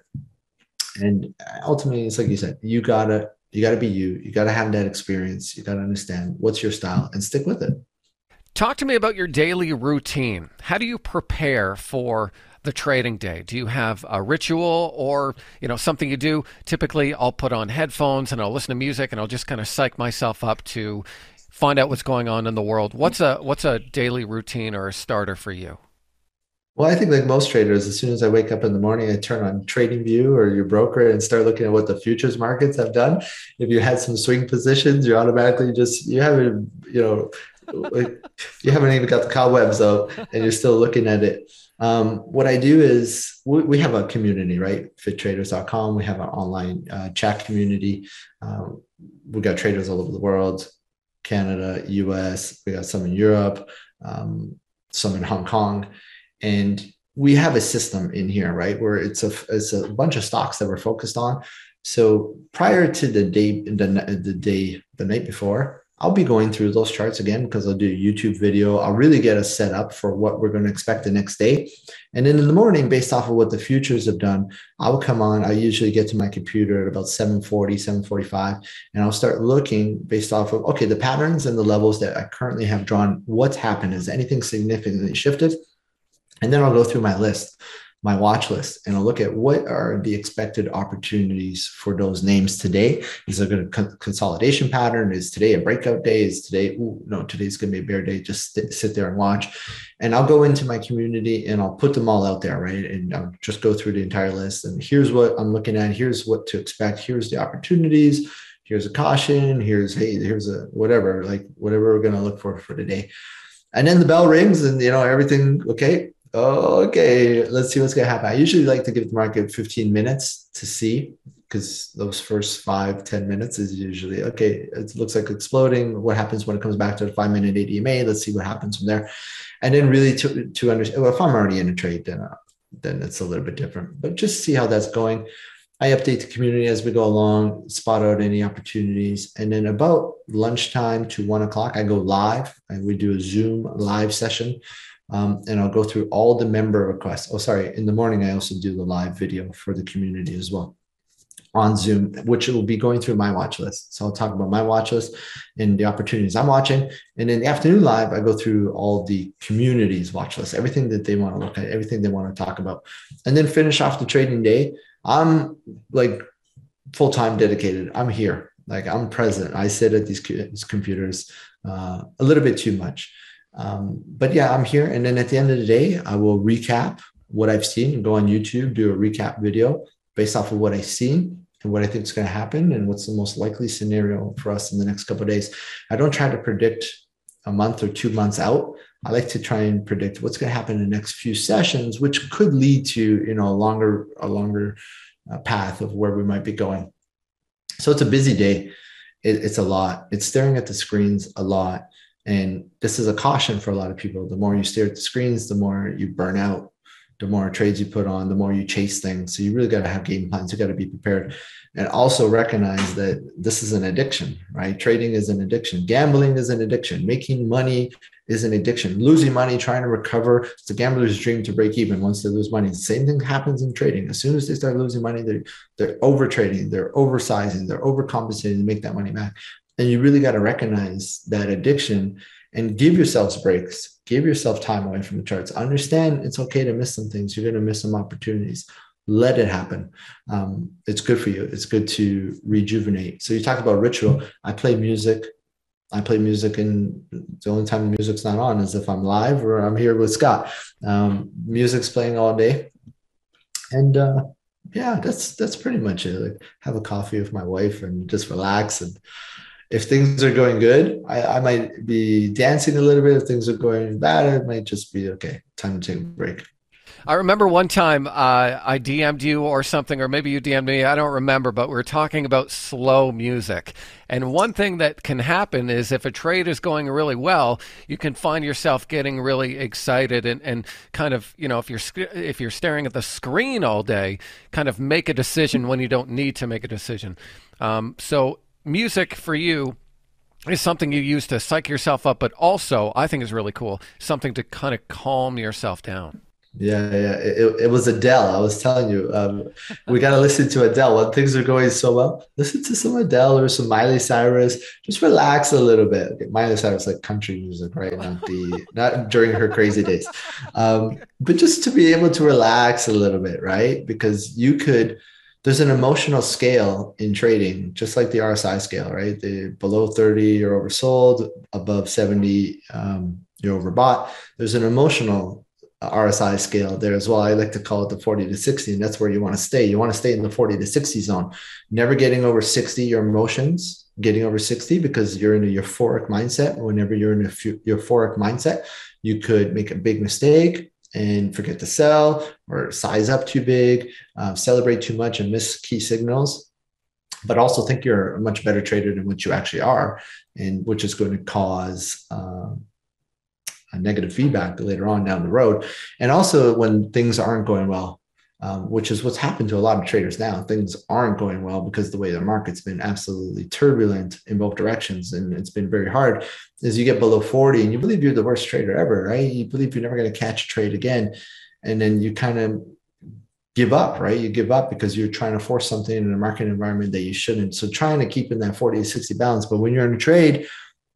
And ultimately, it's like you said, you gotta you gotta be you. You gotta have that experience. You gotta understand what's your style and stick with it. Talk to me about your daily routine. How do you prepare for the trading day? Do you have a ritual or, you know, something you do? Typically, I'll put on headphones and I'll listen to music and I'll just kind of psych myself up to find out what's going on in the world. What's a what's a daily routine or a starter for you? Well, I think like most traders, as soon as I wake up in the morning, I turn on TradingView or your broker and start looking at what the futures markets have done. If you had some swing positions, you're automatically just you haven't you know you haven't even got the cobwebs out and you're still looking at it. Um, what I do is we, we, have a community, right? Fittraders.com. We have an online uh, chat community. Uh, we got traders all over the world, Canada, US. We got some in Europe, um, some in Hong Kong, and we have a system in here, right? Where it's a it's a bunch of stocks that we're focused on. So prior to the day, the, the day, the night before, I'll be going through those charts again because I'll do a YouTube video. I'll really get us set up for what we're going to expect the next day. And then in the morning, based off of what the futures have done, I'll come on. I usually get to my computer at about 740, 745, and I'll start looking based off of, okay, the patterns and the levels that I currently have drawn. What's happened? Is anything significantly shifted? And then I'll go through my list my watch list and I'll look at what are the expected opportunities for those names today. Is there a consolidation pattern? Is today a breakout day? Is today, ooh, no, today's going to be a bear day. Just sit, sit there and watch. And I'll go into my community and I'll put them all out there, right? And I'll just go through the entire list. And here's what I'm looking at. Here's what to expect. Here's the opportunities. Here's a caution. Here's, hey, here's a whatever, like whatever we're going to look for for today. And then the bell rings and, you know, everything, okay, okay, let's see what's going to happen. I usually like to give the market 15 minutes to see because those first five ten minutes is usually okay. It looks like exploding. What happens when it comes back to the five minute ADMA? Let's see what happens from there. And then really to, to understand, well, if I'm already in a trade, then, uh, then it's a little bit different, but just see how that's going. I update the community as we go along, spot out any opportunities. And then about lunchtime to one o'clock, I go live and we do a Zoom live session um, and I'll go through all the member requests. Oh, sorry. In the morning, I also do the live video for the community as well on Zoom, which will be going through my watch list. So I'll talk about my watch list and the opportunities I'm watching. And in the afternoon live, I go through all the community's watch list, everything that they want to look at, everything they want to talk about, and then finish off the trading day. I'm like full time dedicated. I'm here. Like I'm present. I sit at these, these computers uh, a little bit too much. Um, but yeah, I'm here. And then at the end of the day, I will recap what I've seen, and go on YouTube, do a recap video based off of what I've seen and what I think is going to happen and what's the most likely scenario for us in the next couple days. I don't try to predict a month or two months out. I like to try and predict what's going to happen in the next few sessions, which could lead to you know a longer a longer uh, path of where we might be going. So it's a busy day. It, it's a lot. It's staring at the screens a lot, and this is a caution for a lot of people. The more you stare at the screens, the more you burn out the more trades you put on, the more you chase things. So you really got to have game plans. You got to be prepared and also recognize that this is an addiction, right? Trading is an addiction. Gambling is an addiction. Making money is an addiction. Losing money, trying to recover. It's a gambler's dream to break even once they lose money. The same thing happens in trading. As soon as they start losing money, they're, they're over trading, they're oversizing, they're overcompensating to make that money back. And you really got to recognize that addiction and give yourselves breaks give yourself time away from the charts. Understand it's okay to miss some things. You're going to miss some opportunities. Let it happen. Um, it's good for you. It's good to rejuvenate. So you talk about ritual. I play music. I play music and the only time music's not on is if i'm live or i'm here with scott. Um, music's playing all day. And uh, yeah that's that's pretty much it. Like have a coffee with my wife and just relax and if things are going good, I, I might be dancing a little bit. If things are going bad, it might just be okay. Time to take a break. I remember one time uh, I DM'd you or something, or maybe you DM'd me. I don't remember, but we were talking about slow music. And one thing that can happen is if a trade is going really well, you can find yourself getting really excited and, and kind of, you know, if you're if you're staring at the screen all day, kind of make a decision when you don't need to make a decision. Um, so music for you is something you use to psych yourself up, but also I think is really cool, something to kind of calm yourself down. Yeah, yeah. It, it was Adele. I was telling you, um, we got to listen to Adele when things are going so well. Listen to some Adele or some Miley Cyrus. Just relax a little bit. Okay, Miley Cyrus like country music, right? Not the not during her crazy days, um, but just to be able to relax a little bit, right? Because you could there's an emotional scale in trading, just like the RSI scale, right? The below 30, you're oversold, above 70, um, you're overbought. There's an emotional RSI scale there as well. I like to call it the 40 to 60, and that's where you want to stay. You want to stay in the 40 to 60 zone, never getting over 60, your emotions getting over 60 because you're in a euphoric mindset. Whenever you're in a euphoric mindset, you could make a big mistake and forget to sell or size up too big, uh, celebrate too much and miss key signals, but also think you're a much better trader than what you actually are, and which is going to cause a negative feedback later on down the road. And also when things aren't going well, um, which is what's happened to a lot of traders now. Things aren't going well because the way the market's been absolutely turbulent in both directions, and it's been very hard. As you get below 40 and you believe you're the worst trader ever, right? You believe you're never going to catch a trade again. And then you kind of give up, right? You give up because you're trying to force something in a market environment that you shouldn't. So trying to keep in that 40 to 60 balance. But when you're in a trade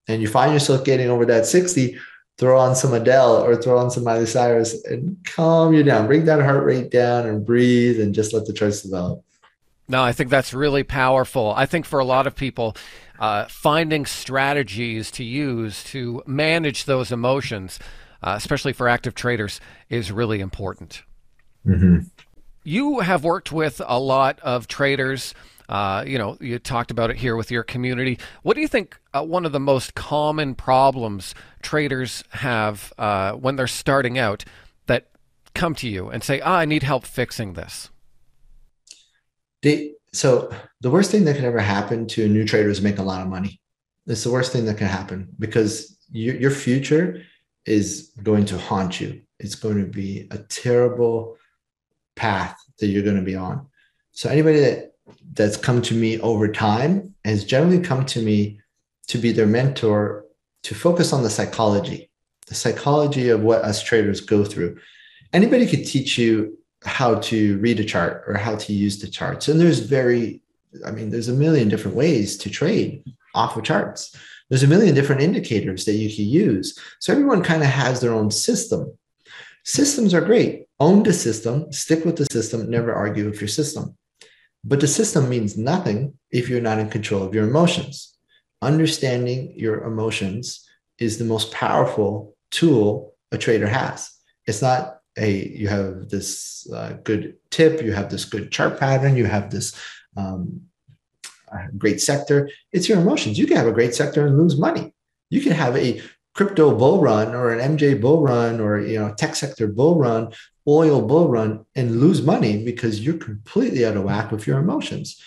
and you find yourself getting over that 60, throw on some Adele or throw on some Miley Cyrus and calm you down. Bring that heart rate down and breathe and just let the charts develop. No, I think that's really powerful. I think for a lot of people, uh, finding strategies to use to manage those emotions, uh, especially for active traders, is really important. Mm-hmm. You have worked with a lot of traders uh, you know, you talked about it here with your community. What do you think uh, one of the most common problems traders have uh, when they're starting out that come to you and say, "Ah, I need help fixing this"? So the worst thing that can ever happen to a new trader is make a lot of money. It's the worst thing that can happen because your, your future is going to haunt you. It's going to be a terrible path that you're going to be on. So anybody that that's come to me over time has generally come to me to be their mentor to focus on the psychology, the psychology of what us traders go through. Anybody could teach you how to read a chart or how to use the charts. And there's very, I mean, there's a million different ways to trade off of charts. There's a million different indicators that you can use. So everyone kind of has their own system. Systems are great. Own the system, stick with the system, never argue with your system. But the system means nothing if you're not in control of your emotions. Understanding your emotions is the most powerful tool a trader has. It's not a you have this uh, good tip, you have this good chart pattern, you have this um, great sector. It's your emotions. You can have a great sector and lose money. You can have a crypto bull run or an MJ bull run or you know tech sector bull run, oil bull run, and lose money because you're completely out of whack with your emotions.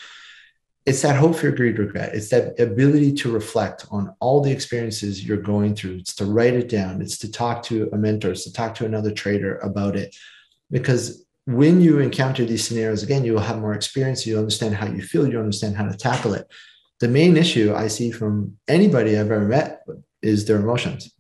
It's that hope, fear, greed, regret. It's that ability to reflect on all the experiences you're going through. It's to write it down. It's to talk to a mentor. It's to talk to another trader about it. Because when you encounter these scenarios again, you will have more experience. You understand how you feel. You understand how to tackle it. The main issue I see from anybody I've ever met is their emotions.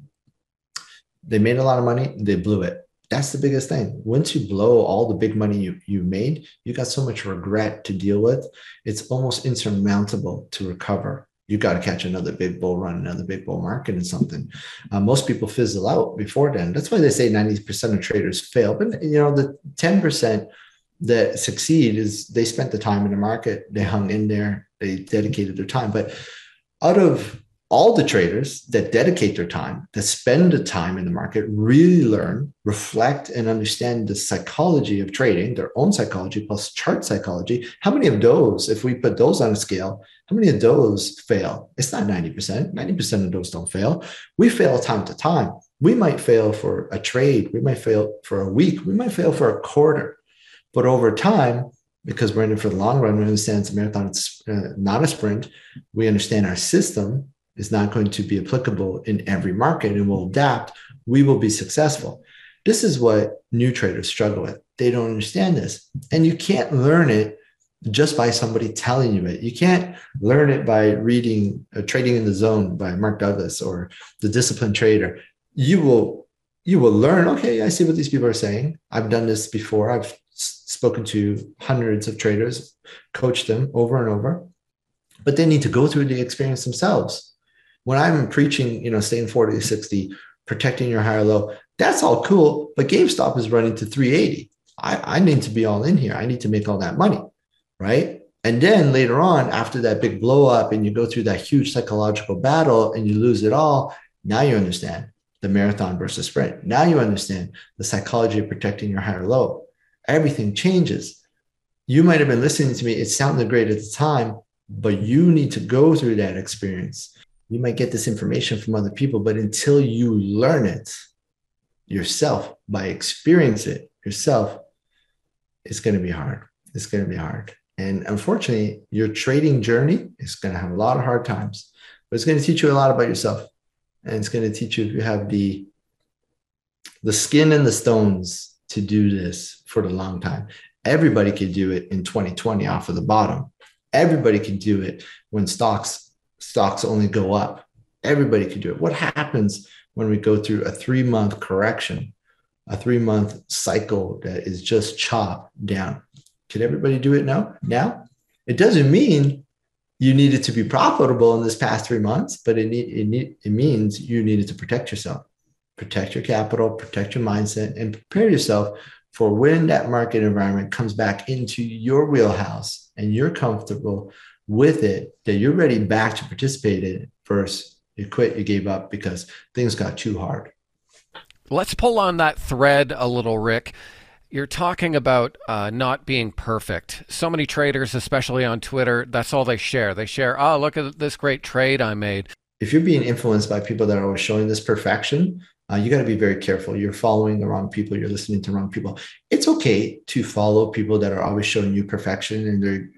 They made a lot of money, they blew it. That's the biggest thing. Once you blow all the big money you, you made, you got so much regret to deal with. It's almost insurmountable to recover. You got to catch another big bull run, another big bull market, and something. Uh, most people fizzle out before then. That's why they say 90% of traders fail. But you know, the 10% that succeed is they spent the time in the market, they hung in there, they dedicated their time. But out of all the traders that dedicate their time, that spend the time in the market, really learn, reflect, and understand the psychology of trading, their own psychology plus chart psychology. How many of those, if we put those on a scale, how many of those fail? It's not 90%. 90% of those don't fail. We fail time to time. We might fail for a trade. We might fail for a week. We might fail for a quarter. But over time, because we're in it for the long run, we understand it's a marathon, it's uh, not a sprint. We understand our system is not going to be applicable in every market and will adapt, we will be successful. This is what new traders struggle with. They don't understand this. And you can't learn it just by somebody telling you it. You can't learn it by reading uh, Trading in the Zone by Mark Douglas or The Disciplined Trader. You will you will learn, okay, I see what these people are saying. I've done this before. I've spoken to hundreds of traders, coached them over and over. But they need to go through the experience themselves when I'm preaching, you know, staying 40 to 60, protecting your higher low, that's all cool. But GameStop is running to 380. I, I need to be all in here. I need to make all that money. Right. And then later on, after that big blow up and you go through that huge psychological battle and you lose it all, now you understand the marathon versus sprint. Now you understand the psychology of protecting your higher low. Everything changes. You might have been listening to me, it sounded great at the time, but you need to go through that experience you might get this information from other people, but until you learn it yourself by experience it yourself, it's going to be hard. It's going to be hard. And unfortunately, your trading journey is going to have a lot of hard times, but it's going to teach you a lot about yourself. And it's going to teach you if you have the the skin and the stones to do this for the long time. Everybody could do it in 2020 off of the bottom. Everybody can do it when stocks stocks only go up. Everybody can do it. What happens when we go through a three month correction, a three month cycle that is just chopped down? Can everybody do it now? Now, it doesn't mean you needed to be profitable in this past three months, but it, need, it, need, it means you needed to protect yourself, protect your capital, protect your mindset, and prepare yourself for when that market environment comes back into your wheelhouse and you're comfortable with it that you're ready back to participate in it first you quit you gave up because things got too hard let's pull on that thread a little rick you're talking about uh, not being perfect. So many traders, especially on Twitter, that's all they share. They share, oh, look at this great trade I made. If you're being influenced by people that are always showing this perfection, uh, you got to be very careful. You're following the wrong people. You're listening to wrong people. It's okay to follow people that are always showing you perfection and they're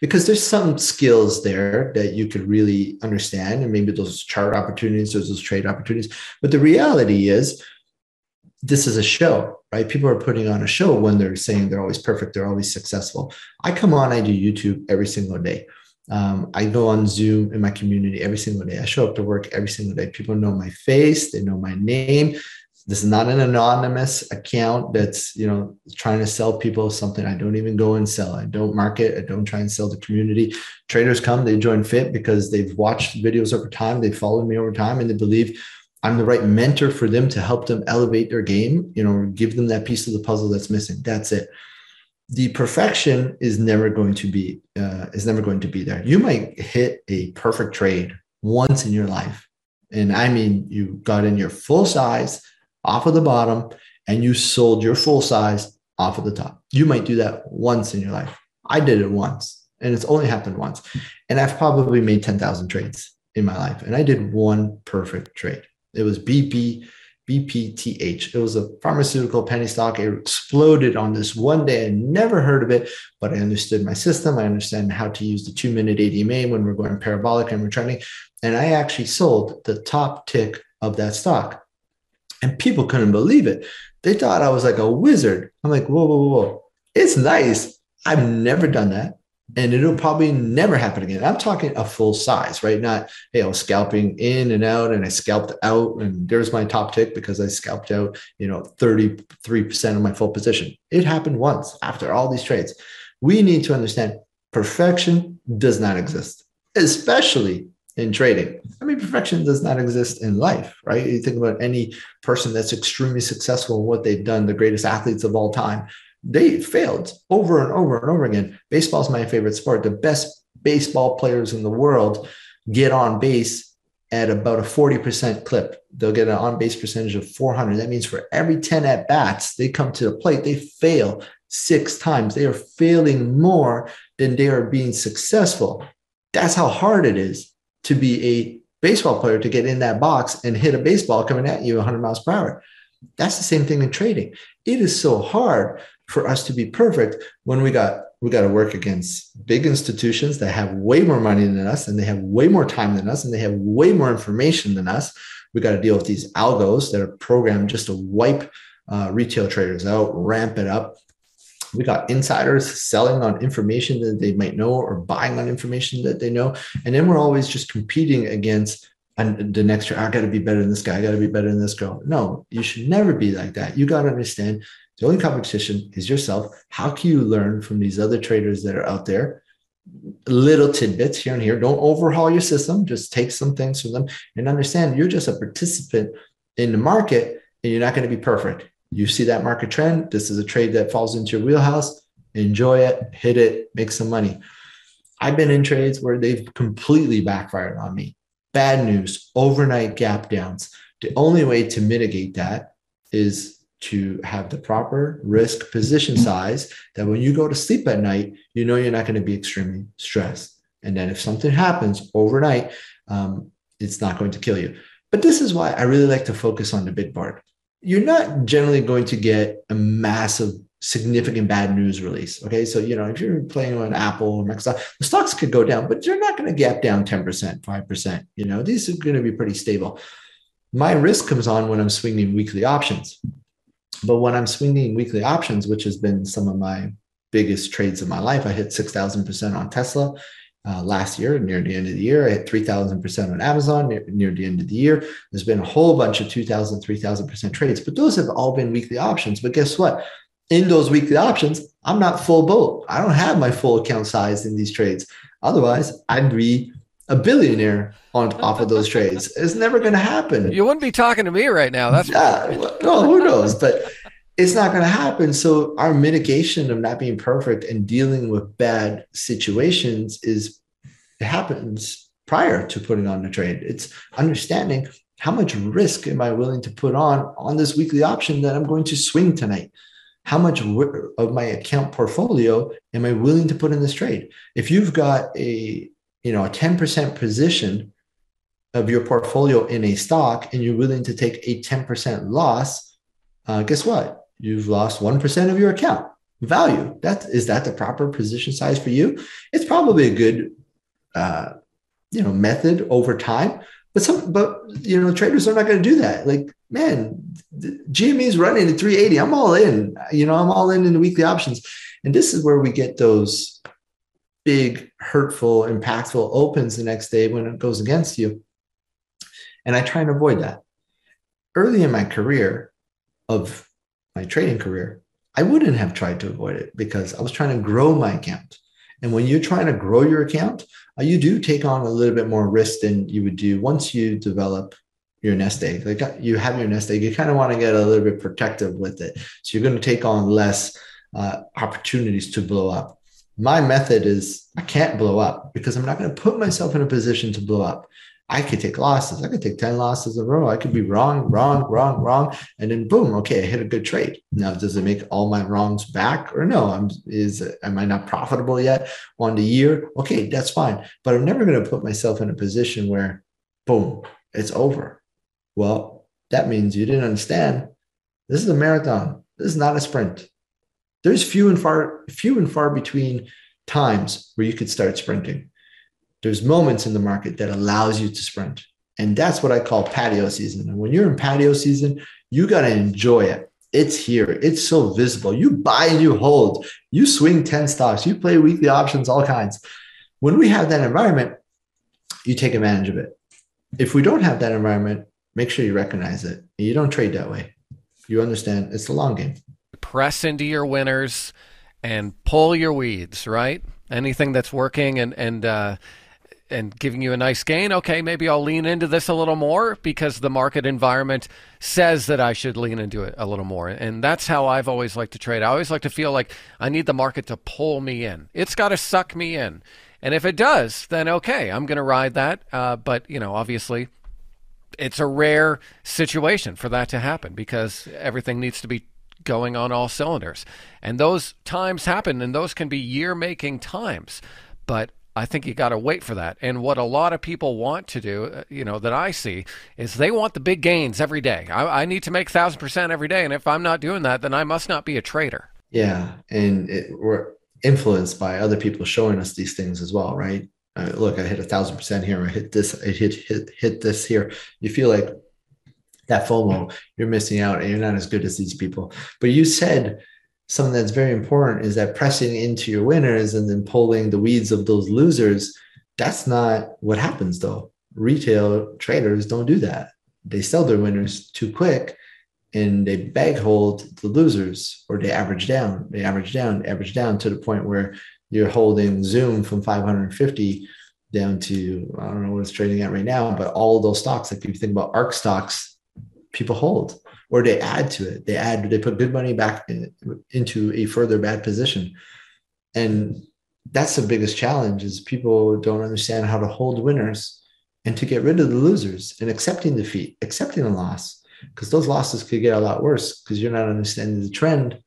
because there's some skills there that you could really understand and maybe those chart opportunities those, those trade opportunities. But the reality is this is a show right? People are putting on a show when they're saying they're always perfect they're always successful. I come on i do youtube every single day. Um, i go on zoom in my community every single day. I show up to work every single day. People know my face they know my name this is not an anonymous account that's you know trying to sell people something. I don't even go and sell. I don't market. I don't try and sell the community. Traders come they join fit because they've watched videos over time. They've followed me over time and they believe i'm the right mentor for them to help them elevate their game you know give them that piece of the puzzle that's missing. That's it. The perfection is never going to be uh, is never going to be there. You might hit a perfect trade once in your life, and I mean you got in your full size off of the bottom, and you sold your full size off of the top. You might do that once in your life. I did it once, and it's only happened once, and I've probably made ten thousand trades in my life, and I did one perfect trade. It was BP BPTH. It was a pharmaceutical penny stock. It exploded on this one day. I never heard of it, but I understood my system. I understand how to use the two minute ADMA when we're going parabolic and we're trending. And I actually sold the top tick of that stock. And people couldn't believe it. They thought I was like a wizard. I'm like, whoa, whoa, whoa. It's nice. I've never done that and it'll probably never happen again. I'm talking a full size, right? Not, hey, I was scalping in and out and I scalped out and there's my top tick because I scalped out, you know, 33% of my full position. It happened once after all these trades. We need to understand perfection does not exist, especially in trading. I mean, perfection does not exist in life, right? You think about any person that's extremely successful in what they've done, the greatest athletes of all time they failed over and over and over again. Baseball is my favorite sport. The best baseball players in the world get on base at about a 40% clip. They'll get an on base percentage of 400. That means for every 10 at bats, they come to the plate, they fail six times. They are failing more than they are being successful. That's how hard it is to be a baseball player to get in that box and hit a baseball coming at you 100 miles per hour. That's the same thing in trading. It is so hard for us to be perfect when we got we got to work against big institutions that have way more money than us and they have way more time than us and they have way more information than us we got to deal with these algos that are programmed just to wipe uh, retail traders out ramp it up we got insiders selling on information that they might know or buying on information that they know and then we're always just competing against and the next year i got to be better than this guy i got to be better than this girl no you should never be like that you got to understand the only competition is yourself. How can you learn from these other traders that are out there? Little tidbits here and here. Don't overhaul your system. Just take some things from them and understand you're just a participant in the market and you're not going to be perfect. You see that market trend. This is a trade that falls into your wheelhouse. Enjoy it, hit it, make some money. I've been in trades where they've completely backfired on me. Bad news, overnight gap downs. The only way to mitigate that is to have the proper risk position size that when you go to sleep at night, you know you're not going to be extremely stressed. And then if something happens overnight, um, it's not going to kill you. But this is why I really like to focus on the big board. You're not generally going to get a massive, significant bad news release. Okay. So, you know, if you're playing on Apple or Microsoft, the stocks could go down, but you're not going to gap down 10%, 5%. You know, these are going to be pretty stable. My risk comes on when I'm swinging weekly options. But when I'm swinging weekly options, which has been some of my biggest trades of my life, I hit 6,000% on Tesla uh, last year, near the end of the year. I hit 3,000% on Amazon near, near, the end of the year. There's been a whole bunch of 2,000, 3,000% trades, but those have all been weekly options. But guess what? In those weekly options, I'm not full boat. I don't have my full account size in these trades. Otherwise, I'd be a billionaire on off of those trades. It's never going to happen. You wouldn't be talking to me right now. That's yeah. no, who knows? But it's not going to happen. So our mitigation of not being perfect and dealing with bad situations is it happens prior to putting on the trade. It's understanding how much risk am I willing to put on on this weekly option that I'm going to swing tonight. How much of my account portfolio am I willing to put in this trade? If you've got a you know a 10% position of your portfolio in a stock and you're willing to take a 10% loss uh, guess what you've lost 1% of your account value. That is that the proper position size for you? It's probably a good uh, you know method over time but some but you know traders are not going to do that. Like man gme is running at 380 i'm all in. You know i'm all in in the weekly options. And this is where we get those big, hurtful, impactful opens the next day when it goes against you. And I try and avoid that. Early in my career, of my trading career, I wouldn't have tried to avoid it because I was trying to grow my account. And when you're trying to grow your account, uh, you do take on a little bit more risk than you would do once you develop your nest egg. Like uh, you have your nest egg, you kind of want to get a little bit protective with it. So you're going to take on less uh, opportunities to blow up. My method is I can't blow up because I'm not going to put myself in a position to blow up. I could take losses. I could take 10 losses in a row. I could be wrong, wrong, wrong, wrong. And then boom, okay, I hit a good trade. Now, does it make all my wrongs back or no? I'm is am I not profitable yet on the year? Okay, that's fine. But I'm never going to put myself in a position where boom, it's over. Well, that means you didn't understand. This is a marathon. This is not a sprint. There's few and far, few and far between times where you could start sprinting there's moments in the market that allows you to sprint. And that's what I call patio season. And when you're in patio season, you got to enjoy it. It's here. It's so visible. You buy and you hold. You swing 10 stocks. You play weekly options, all kinds. When we have that environment, you take advantage of it. If we don't have that environment, make sure you recognize it. You don't trade that way. You understand it's the long game. Press into your winners and pull your weeds, right? Anything that's working and and uh, and giving you a nice gain, okay, maybe I'll lean into this a little more because the market environment says that I should lean into it a little more. And that's how I've always liked to trade. I always like to feel like I need the market to pull me in. It's got to suck me in. And if it does, then okay, I'm going to ride that. Uh, but, you know, obviously, it's a rare situation for that to happen because everything needs to be going on all cylinders. And those times happen, and those can be year making times. But I think you got to wait for that. And what a lot of people want to do, uh, you know, that I see is they want the big gains every day. I, I need to make thousand percent every day, and if I'm not doing that, then I must not be a trader. Yeah, and it, we're influenced by other people showing us these things as well, right? Uh, look, I hit a thousand percent here. I hit this. I hit hit hit this here. You feel like that FOMO. You're missing out, and you're not as good as these people. But you said something that's very important is that pressing into your winners and then pulling the weeds of those losers that's not what happens though. Retail traders don't do that. They sell their winners too quick and they bag hold the losers or they average down they average down average down to the point where you're holding zoom from 550 down to i don't know what it's trading at right now but all those stocks like if you think about ARK stocks people hold or they add to it. They add, they put good money back in, into a further bad position. And that's the biggest challenge is people don't understand how to hold winners and to get rid of the losers and accepting defeat, accepting a loss, because those losses could get a lot worse because you're not understanding the trend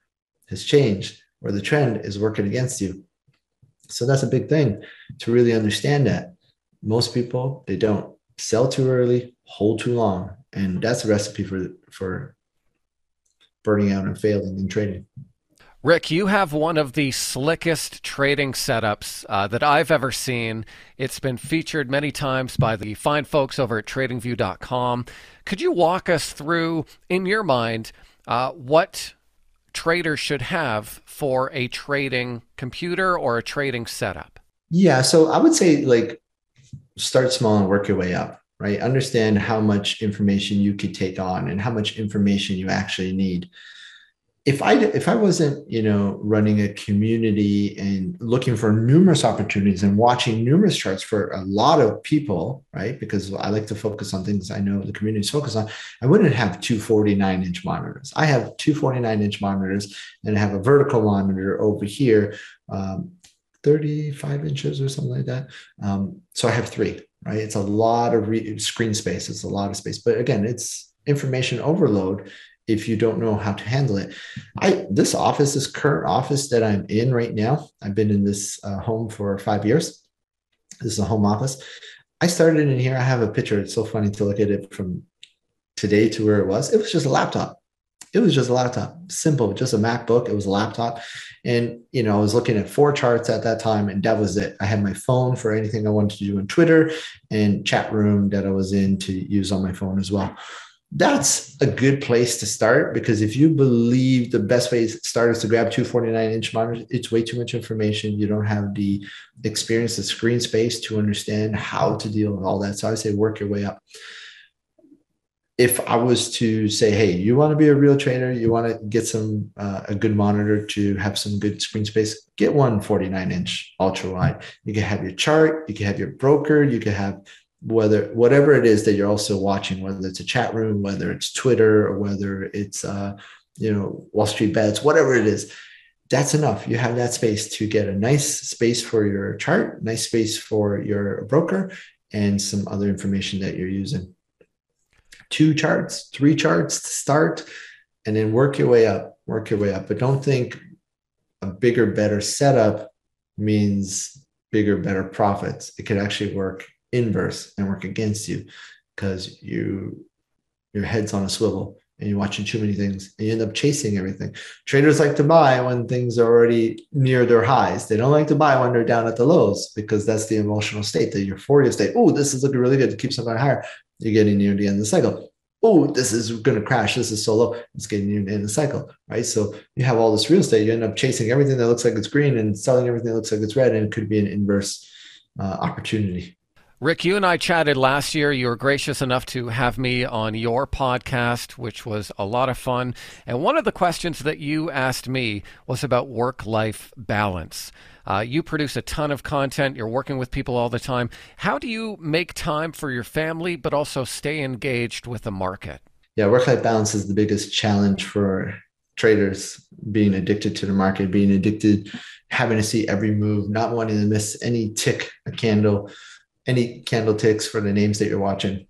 has changed or the trend is working against you. So that's a big thing to really understand that. Most people, they don't sell too early, hold too long, and that's a recipe for for burning out and failing in trading. Rick, you have one of the slickest trading setups uh, that I've ever seen. It's been featured many times by the fine folks over at tradingview.com. Could you walk us through, in your mind, uh, what traders should have for a trading computer or a trading setup? Yeah, so I would say like start small and work your way up right? Understand how much information you could take on and how much information you actually need. If I if I wasn't you know running a community and looking for numerous opportunities and watching numerous charts for a lot of people, right? Because I like to focus on things I know the community is focused on. I wouldn't have two 49 inch monitors. I have two 49 inch monitors and I have a vertical monitor over here, um, 35 inches or something like that. Um, so I have three right? It's a lot of re- screen space. It's a lot of space. But again, it's information overload if you don't know how to handle it. I this office, this current office that I'm in right now, I've been in this uh, home for five years. This is a home office. I started in here. I have a picture. It's so funny to look at it from today to where it was. It was just a laptop it was just a laptop. Simple just a macbook. It was a laptop. And you know i was looking at four charts at that time and that was it. I had my phone for anything i wanted to do on twitter and chat room that i was in to use on my phone as well. That's a good place to start because if you believe the best way to start is to grab two 49 inch monitors, it's way too much information. You don't have the experience, the screen space to understand how to deal with all that. So I say work your way up if I was to say, hey, you want to be a real trainer, you want to get some uh, a good monitor to have some good screen space, get one 49 inch ultra wide. You can have your chart, you can have your broker, you can have whether whatever it is that you're also watching, whether it's a chat room, whether it's Twitter, or whether it's uh, you know Wall Street bets, whatever it is. that's enough. You have that space to get a nice space for your chart, nice space for your broker, and some other information that you're using. Two charts, three charts to start, and then work your way up, work your way up. But don't think a bigger, better setup means bigger, better profits. It could actually work inverse and work against you because you your head's on a swivel and you're watching too many things and you end up chasing everything. Traders like to buy when things are already near their highs. They don't like to buy when they're down at the lows because that's the emotional state, the euphoria state. Oh, this is looking really good. Keeps on going higher. You're getting near the end of the cycle. Oh, this is going to crash. This is so low. It's getting near the end of the cycle, right? So you have all this real estate. You end up chasing everything that looks like it's green and selling everything that looks like it's red. And it could be an inverse uh, opportunity. Rick, you and I chatted last year. You were gracious enough to have me on your podcast, which was a lot of fun. And one of the questions that you asked me was about work life balance. Uh, you produce a ton of content, you're working with people all the time. How do you make time for your family, but also stay engaged with the market? Yeah, work life balance is the biggest challenge for traders being addicted to the market, being addicted, having to see every move, not wanting to miss any tick, a candle any candle ticks for the names that you're watching.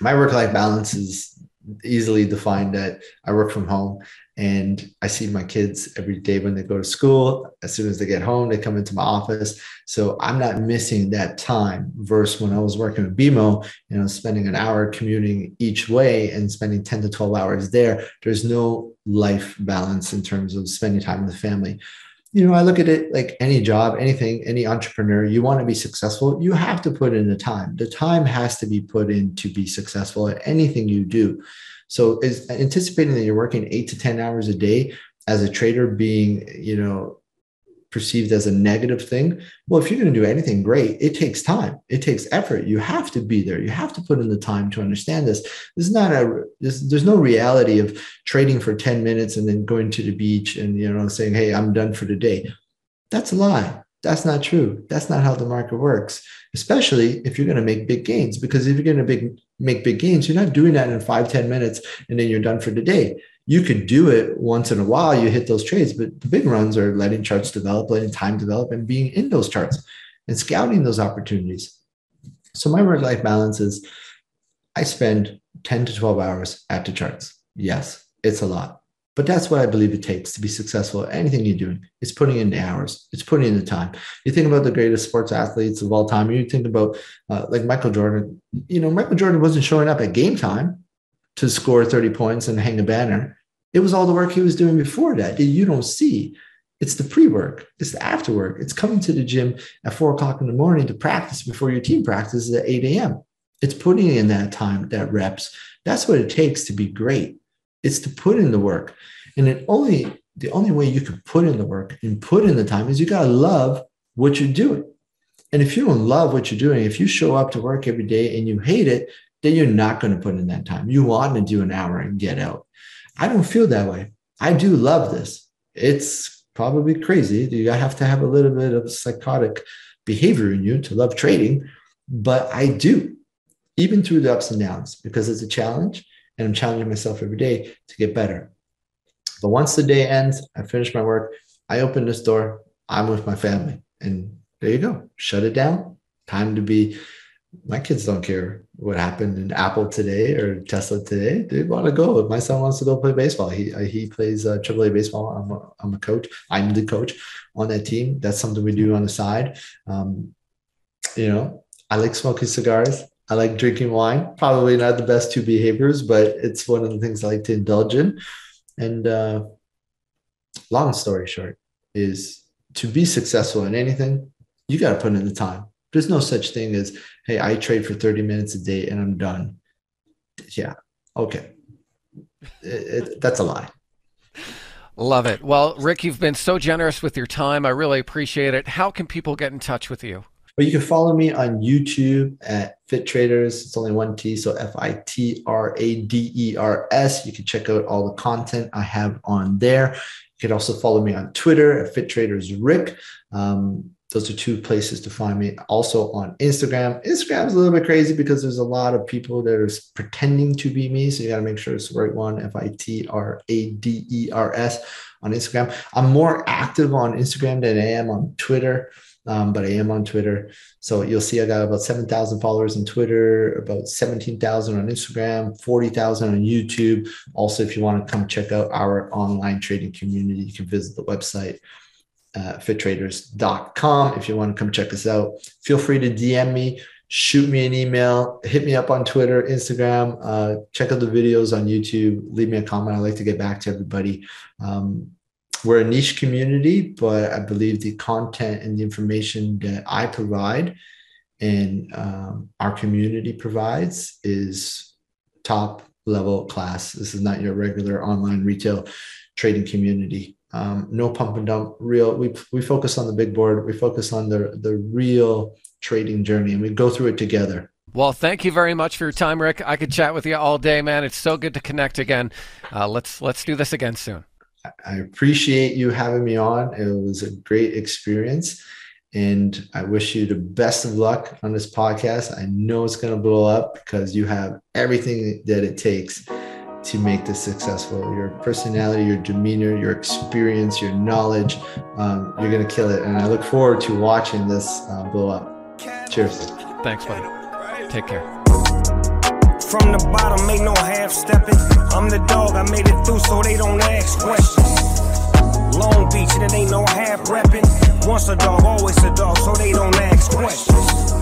My work life balance is easily defined that I work from home and I see my kids every day when they go to school. As soon as they get home, they come into my office. So I'm not missing that time versus when I was working with BMO, you know, spending an hour commuting each way and spending 10 to 12 hours there. There's no life balance in terms of spending time with the family you know, I look at it like any job, anything, any entrepreneur, you want to be successful, you have to put in the time. The time has to be put in to be successful at anything you do. So is anticipating that you're working eight to 10 hours a day as a trader being, you know, perceived as a negative thing. Well, if you're going to do anything great, it takes time. It takes effort. You have to be there. You have to put in the time to understand this. This is not a this, there's no reality of trading for 10 minutes and then going to the beach and you know saying, "Hey, I'm done for the day." That's a lie. That's not true. That's not how the market works, especially if you're going to make big gains. Because if you're going to big, make big gains, you're not doing that in five ten minutes and then you're done for the day you could do it once in a while, you hit those trades, but the big runs are letting charts develop, letting time develop, and being in those charts and scouting those opportunities. So my work life balance is I spend 10 to 12 hours at the charts. Yes, it's a lot, but that's what I believe it takes to be successful at anything you're doing. It's putting in the hours, it's putting in the time. You think about the greatest sports athletes of all time, you think about uh, like Michael Jordan. You know, Michael Jordan wasn't showing up at game time to score 30 points and hang a banner. It was all the work he was doing before that that you don't see. It's the pre work, it's the after work. It's coming to the gym at four o'clock in the morning to practice before your team practices at 8 a.m. It's putting in that time, that reps. That's what it takes to be great. It's to put in the work. And it only the only way you can put in the work and put in the time is you got to love what you're doing. And if you don't love what you're doing, if you show up to work every day and you hate it, then you're not going to put in that time. You want to do an hour and get out. I don't feel that way. I do love this. It's probably crazy. You have to have a little bit of psychotic behavior in you to love trading, but I do, even through the ups and downs, because it's a challenge and I'm challenging myself every day to get better. But once the day ends, I finish my work, I open this door, I'm with my family, and there you go. Shut it down. Time to be my kids don't care what happened in Apple today or Tesla today. They want to go. My son wants to go play baseball. He uh, he plays uh, AAA baseball. I'm a, I'm a coach. I'm the coach on that team. That's something we do on the side. Um, you know, I like smoking cigars. I like drinking wine. Probably not the best two behaviors, but it's one of the things I like to indulge in. And uh, long story short is to be successful in anything, you got to put in the time there's no such thing as, hey, I trade for 30 minutes a day and I'm done. Yeah. Okay. It, it, that's a lie. Love it. Well, Rick, you've been so generous with your time. I really appreciate it. How can people get in touch with you? Well, you can follow me on YouTube at Fit Traders. It's only one T, so F I T R A D E R S. You can check out all the content I have on there. You can also follow me on Twitter at Fit Traders Rick. Um, those are two places to find me. Also on Instagram. Instagram is a little bit crazy because there's a lot of people that are pretending to be me. So you got to make sure it's the right one. F I T R A D E R S on Instagram. I'm more active on Instagram than I am on Twitter. Um, but I am on Twitter. So you'll see I got about 7,000 followers on Twitter, about 17,000 on Instagram, 40,000 on YouTube. Also, if you want to come check out our online trading community, you can visit the website uh, fitraders.com. If you want to come check us out, feel free to DM me, shoot me an email, hit me up on Twitter, Instagram, uh, check out the videos on YouTube, leave me a comment. I like to get back to everybody. Um, we're a niche community, but I believe the content and the information that I provide and um, our community provides is top level class. This is not your regular online retail trading community. Um, no pump and dump. Real. We we focus on the big board. We focus on the the real trading journey, and we go through it together. Well, thank you very much for your time, Rick. I could chat with you all day, man. It's so good to connect again. Uh, let's let's do this again soon. I appreciate you having me on. It was a great experience. And I wish you the best of luck on this podcast. I know it's going to blow up because you have everything that it takes to make this successful. Your personality, your demeanor, your experience, your knowledge, um, you're going to kill it. And I look forward to watching this uh, blow up. Cheers. Thanks, buddy. Take care. From the bottom, ain't no half stepping. I'm the dog, I made it through so they don't ask questions. Long Beach, and it ain't no half repping. Once a dog, always a dog, so they don't ask questions.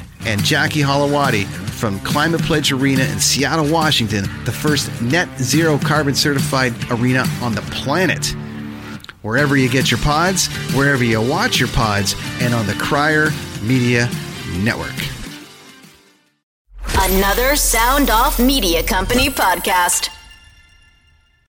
And Jackie Holowati from Climate Pledge Arena in Seattle, Washington, the first net zero carbon certified arena on the planet. Wherever you get your pods, wherever you watch your pods, and on the Crier Media Network. Another Sound Off Media Company podcast.